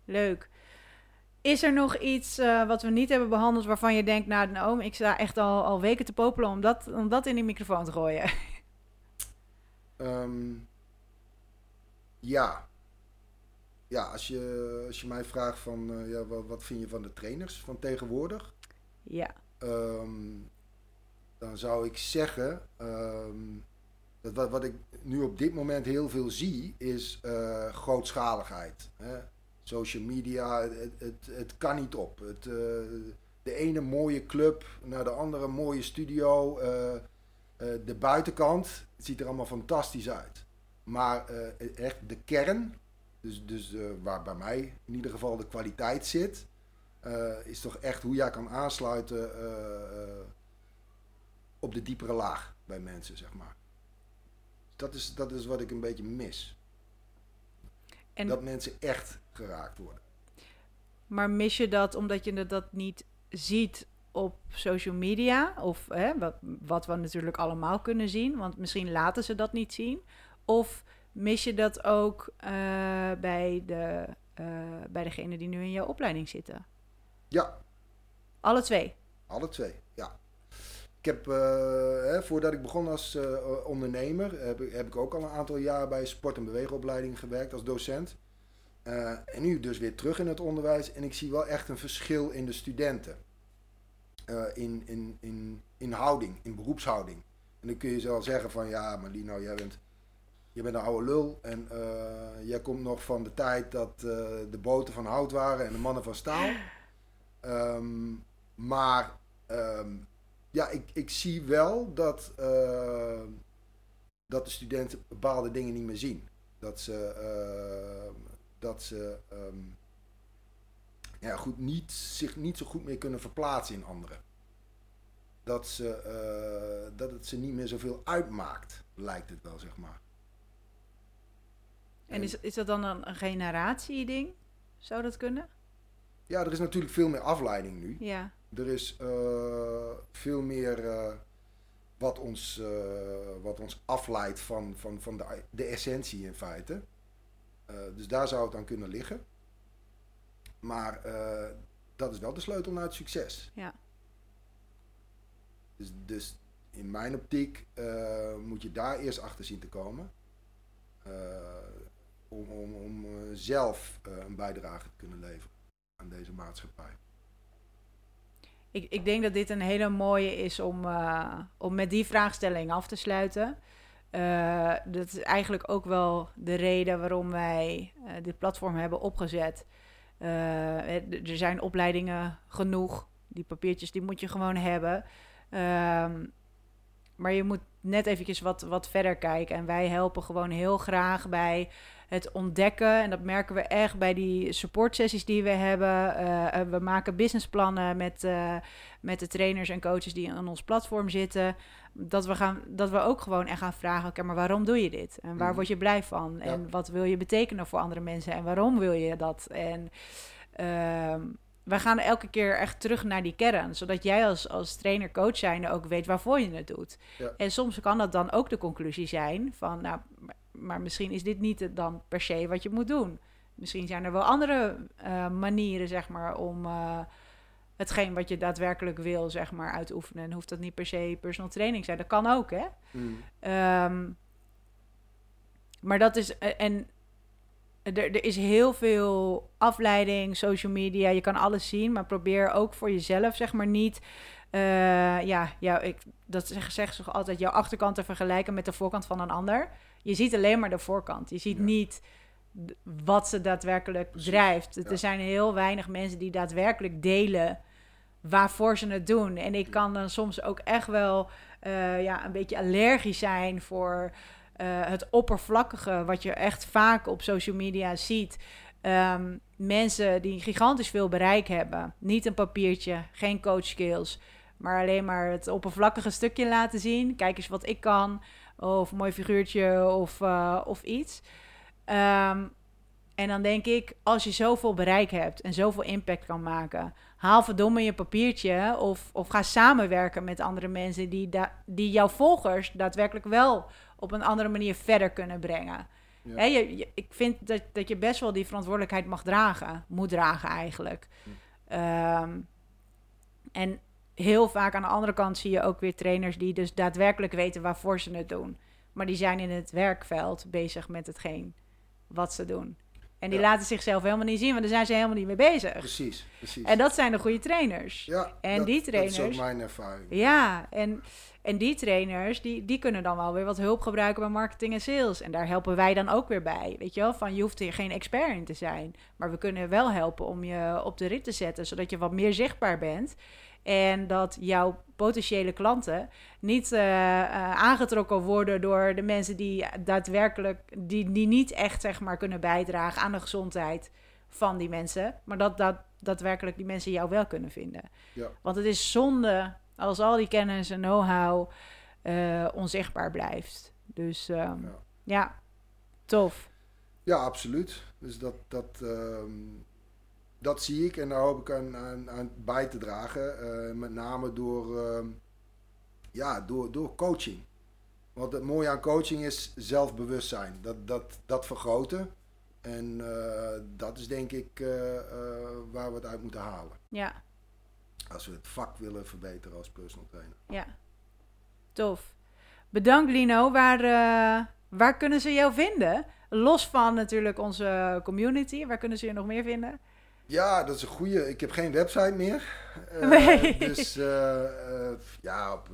Leuk. Is er nog iets uh, wat we niet hebben behandeld waarvan je denkt, nou, nou ik sta echt al, al weken te popelen om dat, om dat in die microfoon te gooien? Um, ja. Ja, als je, als je mij vraagt van, uh, ja, wat, wat, vind je van de trainers van tegenwoordig? Ja. Um, dan zou ik zeggen, um, dat wat, wat ik nu op dit moment heel veel zie, is uh, grootschaligheid. Hè? Social media, het, het, het, kan niet op. Het, uh, de ene mooie club naar de andere mooie studio. Uh, de buitenkant ziet er allemaal fantastisch uit. Maar echt de kern, dus, dus waar bij mij in ieder geval de kwaliteit zit, is toch echt hoe jij kan aansluiten op de diepere laag bij mensen, zeg maar. Dat is, dat is wat ik een beetje mis. En dat mensen echt geraakt worden. Maar mis je dat omdat je dat niet ziet op social media? Of hè, wat, wat we natuurlijk allemaal kunnen zien, want misschien laten ze dat niet zien. Of mis je dat ook uh, bij, de, uh, bij degene die nu in jouw opleiding zitten? Ja. Alle twee? Alle twee. Ik heb, uh, hè, voordat ik begon als uh, ondernemer, heb ik, ook al een aantal jaar bij sport- en beweegopleiding gewerkt als docent. Uh, en nu dus weer terug in het onderwijs en ik zie wel echt een verschil in de studenten. in, in, in, in houding, in beroepshouding. En dan kun je wel zeggen van ja, maar Lino, jij bent, je bent een oude lul en jij komt nog van de tijd dat de boten van hout waren en de mannen van staal. Um, maar um, ja, ik, ik zie wel dat, uh, dat de studenten bepaalde dingen niet meer zien. Dat ze, uh, dat ze um, ja, goed, niet, zich niet zo goed meer kunnen verplaatsen in anderen. Dat, ze, uh, dat het ze niet meer zoveel uitmaakt, lijkt het wel, zeg maar. En is, is dat dan een, een generatie-ding? Zou dat kunnen? Ja, er is natuurlijk veel meer afleiding nu. Ja. Er is uh, veel meer uh, wat, ons, uh, wat ons afleidt van, van, van de, de essentie in feite. dus daar zou het aan kunnen liggen. Maar dat is wel de sleutel naar het succes. Ja. Dus, dus in mijn optiek moet je daar eerst achter zien te komen. om om, om zelf een bijdrage te kunnen leveren aan deze maatschappij ik, ik denk dat dit een hele mooie is om, uh, om met die vraagstelling af te sluiten. Uh, dat is eigenlijk ook wel de reden waarom wij uh, dit platform hebben opgezet. er zijn opleidingen genoeg. Die papiertjes die moet je gewoon hebben. Ehm, maar je moet net eventjes wat, wat verder kijken. En wij helpen gewoon heel graag bij het ontdekken. En dat merken we echt bij die supportsessies die we hebben. Uh, we maken businessplannen met, uh, met de trainers en coaches die aan ons platform zitten. Dat we, gaan, dat we ook gewoon echt gaan vragen: oké, maar waarom doe je dit? En waar mm. word je blij van? Ja. En wat wil je betekenen voor andere mensen? En waarom wil je dat? En. Uh, we gaan elke keer echt terug naar die kern. Zodat jij als, als trainer, coach zijnde ook weet waarvoor je het doet. Ja. En soms kan dat dan ook de conclusie zijn van, nou, maar misschien is dit niet dan per se wat je moet doen. Misschien zijn er wel andere uh, manieren, zeg maar, om uh, hetgeen wat je daadwerkelijk wil, zeg maar, uit te oefenen. En hoeft dat niet per se personal training zijn. Dat kan ook, hè? Mm. Um, maar dat is, en er, er, is heel veel afleiding, social media, je kan alles zien, maar probeer ook voor jezelf, zeg maar, niet. Uh, ja, ja ik, dat zeggen zeg ze altijd, jouw achterkant te vergelijken met de voorkant van een ander. Je ziet alleen maar de voorkant. Je ziet ja. niet wat ze daadwerkelijk Precies. drijft. Ja. Er zijn heel weinig mensen die daadwerkelijk delen waarvoor ze het doen. En ik kan dan soms ook echt wel uh, ja, een beetje allergisch zijn voor het oppervlakkige, wat je echt vaak op social media ziet. Um, mensen die gigantisch veel bereik hebben. Niet een papiertje, geen coach skills, maar alleen maar het oppervlakkige stukje laten zien. Kijk eens wat ik kan, of een mooi figuurtje, of, uh, of iets. Um, en dan denk ik, als je zoveel bereik hebt en zoveel impact kan maken, haal verdomme je papiertje of, of ga samenwerken met andere mensen die, die jouw volgers daadwerkelijk wel op een andere manier verder kunnen brengen. Ja. Je, je- ik vind dat, dat je best wel die verantwoordelijkheid mag dragen. Moet dragen eigenlijk. Hm. Ehm, en heel vaak aan de andere kant zie je ook weer trainers die dus daadwerkelijk weten waarvoor ze het doen. Maar die zijn in het werkveld bezig met hetgeen wat ze doen. En die Ja. laten zichzelf helemaal niet zien, want daar zijn ze helemaal niet mee bezig. Precies, precies. En dat zijn de goede trainers. ja, en dat, die Dat is ook trainers- mijn ervaring. Ja, en, en die trainers, die, die kunnen dan wel weer wat hulp gebruiken bij marketing en sales. En daar helpen wij dan ook weer bij. Weet je wel, van je hoeft hier geen expert in te zijn. Maar we kunnen wel helpen om je op de rit te zetten, zodat je wat meer zichtbaar bent. En dat jouw potentiële klanten niet eh, eh, aangetrokken worden door de mensen die daadwerkelijk, die, die niet echt zeg maar kunnen bijdragen aan de gezondheid van die mensen. Maar dat, dat daadwerkelijk die mensen jou wel kunnen vinden. Ja. Want het is zonde als al die kennis en know-how eh, onzichtbaar blijft. Dus ehm, Ja. ja, tof. Ja, absoluut. Dus dat, dat, ehm, dat zie ik en daar hoop ik aan, aan, aan bij te dragen. eh, met name door, ehm, ja, door, door coaching. Want het mooie aan coaching is zelfbewustzijn. Dat, dat, dat vergroten. En eh, dat is denk ik waar we het uit moeten halen. Ja, Als we het vak willen verbeteren als personal trainer. ja. Tof. Bedankt Lino. Waar, eh, waar kunnen ze jou vinden? Los van natuurlijk onze community. Waar kunnen ze je nog meer vinden? Ja, dat is een goede. Ik heb geen website meer. Eh, Nee. Dus eh, ja, op,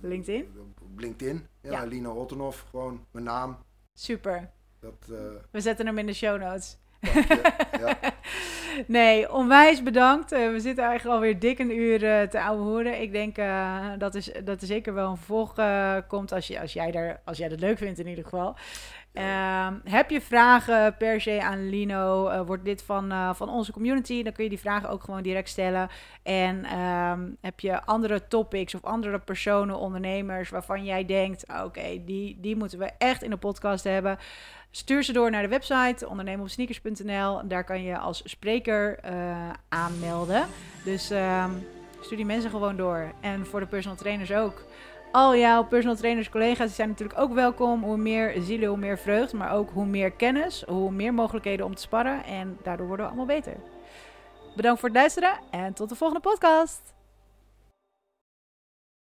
LinkedIn? Op LinkedIn. Ja, Ja. Lino Ottenhoff, gewoon mijn naam. Super. Dat, We zetten hem in de show notes. dank je. ja. Nee, onwijs bedankt. Eh, we zitten eigenlijk alweer dik een uur eh, te ouwe horen. Ik denk eh, dat, is, dat er zeker wel een vervolg komt als, je, als, jij daar, als jij dat leuk vindt in ieder geval. Ehm, heb je vragen per se aan Lino? eh, wordt dit van, eh, van onze community? Dan kun je die vragen ook gewoon direct stellen. En ehm, heb je andere topics of andere personen, ondernemers... waarvan jij denkt, ah, oké, die, die moeten we echt in de podcast hebben... Stuur ze door naar de website ondernemenopsneakers.nl. Daar kan je als spreker eh, aanmelden. Dus ehm, stuur die mensen gewoon door. En voor de personal trainers ook. Al jouw personal trainers collega's zijn natuurlijk ook welkom. Hoe meer zielen, hoe meer vreugd. Maar ook hoe meer kennis, hoe meer mogelijkheden om te sparren. En daardoor worden we allemaal beter. Bedankt voor het luisteren en tot de volgende podcast.